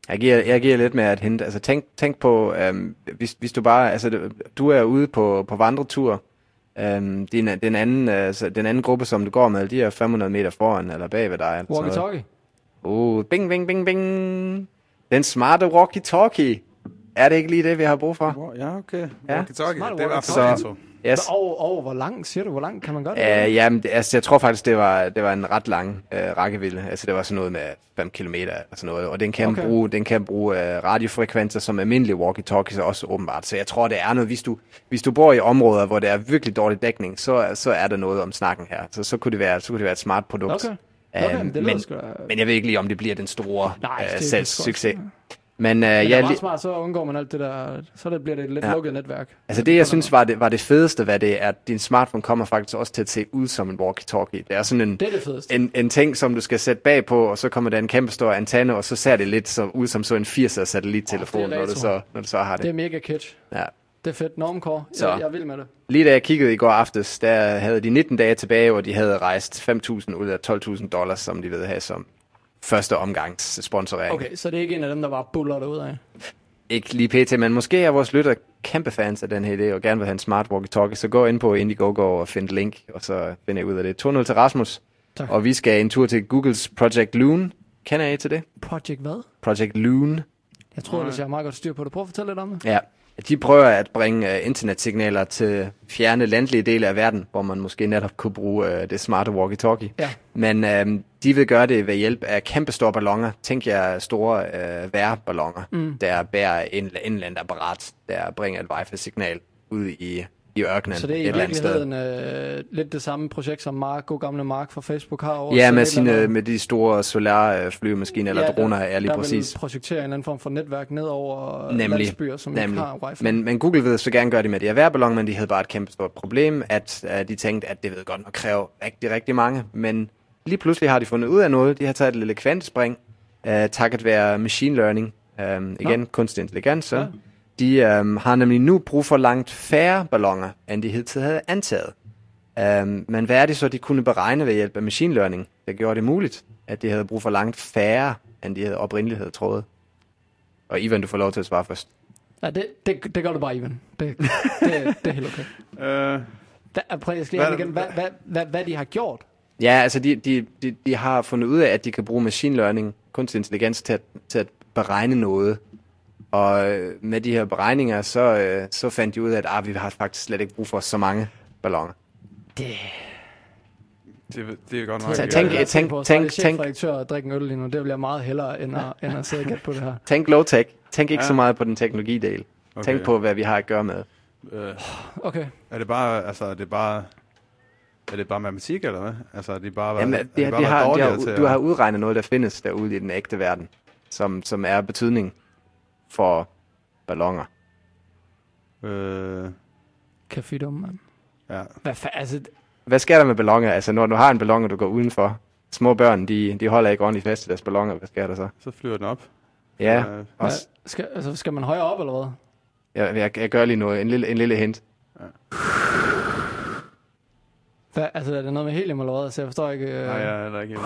Jeg giver, jeg giver lidt med at hente. Altså tænk, tænk på, øhm, hvis, hvis du bare, altså det- du er ude på, på vandretur, øhm, din, den, anden, altså, den anden gruppe, som du går med, de er 500 meter foran eller bag ved dig. Eller sådan noget. Walkie-talkie. Uh, bing, bing, bing, bing. Den smarte walkie-talkie. Er det ikke lige det, vi har brug for? Ja, okay. Ja. Walkie-talkie, det var for Så- intro. Yes. Og, og hvor langt, siger du? Hvor langt kan man gøre det? Uh, jamen, det, altså, jeg tror faktisk, det var, det var en ret lang uh, rækkevidde. Altså, det var sådan noget med 5 km eller sådan noget. Og den kan Okay. bruge, den kan bruge uh, radiofrekvenser som almindelige walkie-talkies også åbenbart. Så jeg tror, det er noget, hvis du, hvis du bor i områder, hvor der er virkelig dårlig dækning, så, så er der noget om snakken her. Så, så, kunne, det være, så kunne det være et smart produkt. Okay. Okay, Øhm, men det men, sgu men jeg ved ikke lige, om det bliver den store Nej, uh, det salgssucces. Men, uh, Men det jeg er smart, så undgår man alt det der, så det bliver det et lidt Ja. lukket netværk. Altså det, jeg synes var det, var det fedeste, hvad det er, at din smartphone kommer faktisk også til at se ud som en walkie-talkie. Det er sådan en, Det er det fedeste. en, en ting, som du skal sætte bag på, og så kommer der en kæmpe stor antenne, og så ser det lidt så, ud som så en 80'er satellittelefon, det er når, du så, når du så har det. Det er mega kitsch. Ja. Det er fedt. Normcore. Så. Jeg, jeg vild med det. Lige da jeg kiggede i går aftes, der havde de 19 dage tilbage, og de havde rejst 5.000 ud af 12.000 dollars, som de vil have som første omgangs sponsorering. Okay, så det er ikke en af dem, der bare buller derud af. Ikke lige pt, men måske er vores lytter kæmpe fans af den her idé, og gerne vil have en smart walkie-talkie, så gå ind på Indiegogo og find link, og så finder jeg ud af det. 2-0 til Rasmus, Tak. og vi skal en tur til Googles Project Loon. Kender I til det? Project hvad? Project Loon. Jeg tror, at jeg har meget godt styr på det. Prøv at fortælle lidt om det. Ja, de prøver at bringe uh, internetsignaler til fjerne landlige dele af verden, hvor man måske netop kunne bruge uh, det smarte walkie-talkie. Ja. Men uh, de vil gøre det ved hjælp af kæmpe store balloner. Tænk jer store uh, vejrballoner, Mm. der bærer en, apparat, der bringer et wifi-signal ud i, i ørkenen Så det er i eller virkeligheden øh, lidt det samme projekt, som Mark, god gamle Mark fra Facebook har over. Ja, så med, eller sine, andet- med de store solarflyvemaskiner eller Ja, droner der, er lige der præcis. vil projektere en eller anden form for netværk ned over Nemlig, landsbyer, som ikke nemlig. har wifi. Men, men Google ved så gerne gøre det med de her vejrballoner, men de havde bare et kæmpe stort problem, at uh, de tænkte, at det ved godt nok kræve rigtig, rigtig mange. Men lige pludselig har de fundet ud af noget. De har taget et lille kvantespring, uh, takket være machine learning, um, igen Nå. kunstig intelligens. Ja. Ja. De um, har nemlig nu brug for langt færre balloner, end de hidtil havde antaget. Um, men hvad er det så, de kunne beregne ved hjælp af machine learning, der gjorde det muligt, at de havde brug for langt færre, end de havde oprindeligt havde troet? Og Ivan, du får lov til at svare først. Ja, det, det, det gør du bare, Ivan. Det, det, det er helt okay. Øh, Hvad, prøv, jeg skal lige have Hvad- igen. Hvad, hvad, hvad, hvad de har gjort? Ja, altså de, de, de, de har fundet ud af, at de kan bruge machine learning, kunstig intelligens, til at, til at beregne noget. Og øh, med de her beregninger, så, øh, så fandt de ud af, at ah, vi har faktisk slet ikke brug for så mange balloner. Det, det, det er godt nok. Så tænk- jeg tænk- på, tænk- tænk, chefredaktør og drikke en øl lige nu. Det vil jeg meget hellere, end at, end at sidde og gætte på det her. Tænk low-tech. Tænk ikke Ja. så meget på den teknologidel. Okay. Tænk på, hvad vi har at gøre med. Øh, Okay. er det bare, altså, er det bare, er det bare matematik, eller hvad? Altså, er de bare, Jamen, er de, de de, bare de har, de har, du at- har udregnet noget, der findes derude i den ægte verden, som, som er betydning for ballonger. Øh, Café mand. ja. Hvad fa- altså, Hvad sker der med ballonger? Altså, når du har en ballon, og du går udenfor, små børn, de, de holder ikke ordentligt fast i deres ballonger. Hvad sker der så? Så flyver den op. Ja, Øh, hvad, også, skal, altså, skal man højere op, eller hvad? jeg, jeg, jeg gør lige noget. En lille, en lille hint. hvad? Altså, er det noget med helium, eller hvad? Altså, jeg forstår ikke... Øh... Nej, jeg er heller ikke helt.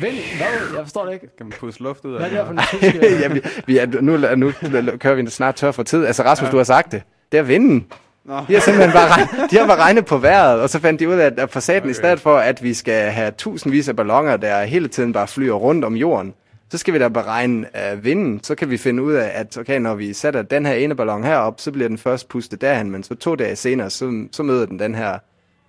Vind? Hvad? Jeg forstår det ikke. Kan man puste luft ud af Hvad er det her for en ja, vi, vi er, nu, nu kører vi snart tør for tid. Altså, Rasmus, Ja. du har sagt det. Det er vinden. Nå. De har simpelthen bare, regnet, de har bare regnet på vejret, og så fandt de ud af, at for saten okay. i stedet for, at vi skal have tusindvis af ballonger, der hele tiden bare flyver rundt om jorden, så skal vi da beregne uh, vinden. Så kan vi finde ud af, at okay, når vi sætter den her ene ballon herop, så bliver den først pustet derhen, men så to dage senere, så, så møder den den her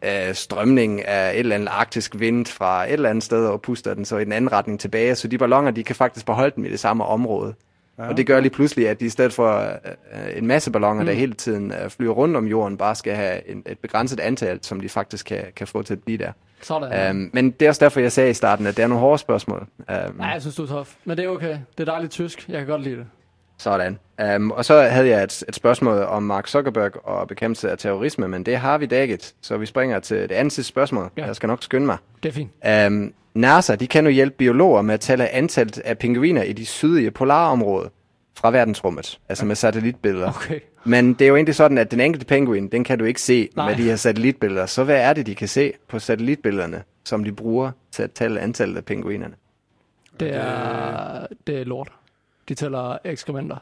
uh, strømning af et eller andet arktisk vind fra et eller andet sted, og puster den så i den anden retning tilbage. Så de ballonger, de kan faktisk beholde dem i det samme område. Ja. Og det gør lige pludselig, at de i stedet for øh, en masse balloner, mm. der hele tiden øh, flyver rundt om jorden, bare skal have en, et begrænset antal, som de faktisk kan, kan få til at blive der. Sådan. Um, men det er også derfor, jeg sagde i starten, at det er nogle hårde spørgsmål. Um, Nej, jeg synes, du er tof. Men det er okay. Det er dejligt tysk. Jeg kan godt lide det. Sådan. Um, og så havde jeg et, et spørgsmål om Mark Zuckerberg og bekæmpelse af terrorisme, men det har vi dækket, så vi springer til det andet sidste spørgsmål. Ja. Jeg skal nok skynde mig. Det er fint. Um, NASA, de kan nu hjælpe biologer med at tælle antallet af pingviner i de sydlige polarområder fra verdensrummet, altså med satellitbilleder. Okay. Men det er jo egentlig sådan, at den enkelte penguin, den kan du ikke se Nej. Med de her satellitbilleder. Så hvad er det, de kan se på satellitbillederne, som de bruger til at tælle antallet af penguinerne? Det er, det er lort. De tæller ekskrementer.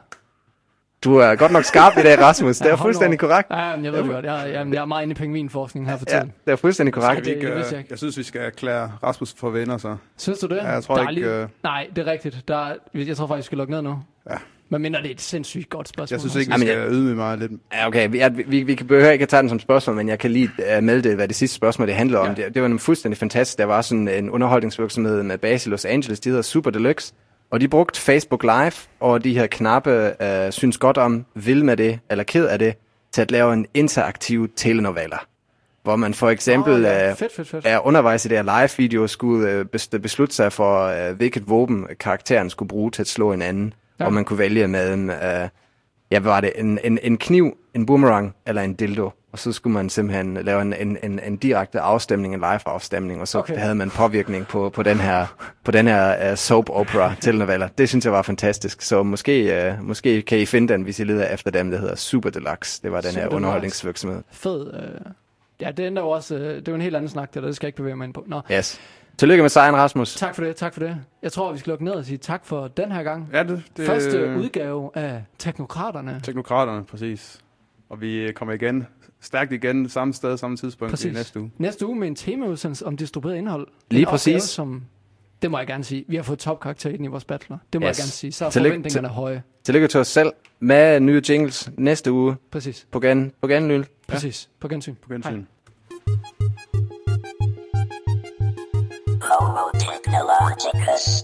Du er godt nok skarp i dag, Rasmus. Det Ja, er nu fuldstændig korrekt. Ja, men jeg ved det godt. Jeg, jeg, jeg er meget inde i pingvinforskning her for Ja, tiden. det er fuldstændig Skal korrekt. vi ikke, det øh, jeg ikke. jeg synes, vi skal erklære Rasmus for venner, så. Synes du det? Ja, jeg tror Der ikke, lige- øh, Nej, det er rigtigt. Der er, jeg tror faktisk, vi skal lukke ned nu. Ja. Men mindre det er et sindssygt godt spørgsmål. Jeg synes ikke, vi Jamen, skal ydmyge mig lidt. Ja, okay. Vi, vi, vi, vi kan behøver ikke at tage den som spørgsmål, men jeg kan lige uh, melde det, hvad det sidste spørgsmål det handler om. Ja. Det, det var nemlig fuldstændig fantastisk. Der var sådan en underholdningsvirksomhed med base i Los Angeles, de hedder Super Deluxe, og de brugte Facebook Live og de her knappe, uh, synes godt om, vil med det, eller ked af det, til at lave en interaktiv telenovela. Hvor man for eksempel Åh, ja. øh, Fedt, fedt, fedt. er undervejs i det her live-video skulle øh, bes- beslutte sig for, øh, hvilket våben karakteren skulle bruge til at slå en anden. Ja. Og man kunne vælge med øh, ja, hvad var det, en, en, en kniv, en boomerang eller en dildo. Og så skulle man simpelthen lave en, en, en, en direkte afstemning, en live-afstemning, og så Okay. havde man påvirkning på, på den her, på den her uh, soap opera telenovela. Det synes jeg var fantastisk. Så måske, uh, måske kan I finde den, hvis I leder efter dem, der hedder Super Deluxe. Det var den Super her underholdningsvirksomhed. Fed. Øh. Ja, det ændrer jo også... Det er jo en helt anden snak, det der. Det skal jeg ikke bevæge mig ind på. Nå, Yes. Tillykke med sejren, Rasmus. tak for det, tak for det. Jeg tror, vi skal lukke ned og sige tak for den her gang. Ja, det, det Første udgave af Teknokraterne. Teknokraterne, præcis. Og vi kommer igen, stærkt igen, samme sted, samme tidspunkt Præcis. i næste uge. Næste uge med en temaudsendelse om distribueret indhold. Lige En opgave, præcis. som Det må jeg gerne sige. Vi har fået topkarakter ind i vores bachelor. Det må yes. jeg gerne sige. Så er Tillykke- forventningerne til- høje. Tillykke til os selv med nye jingles næste uge. Præcis. På gen, på genlyl. Præcis. På gensyn. På gensyn. Homo Technologicus.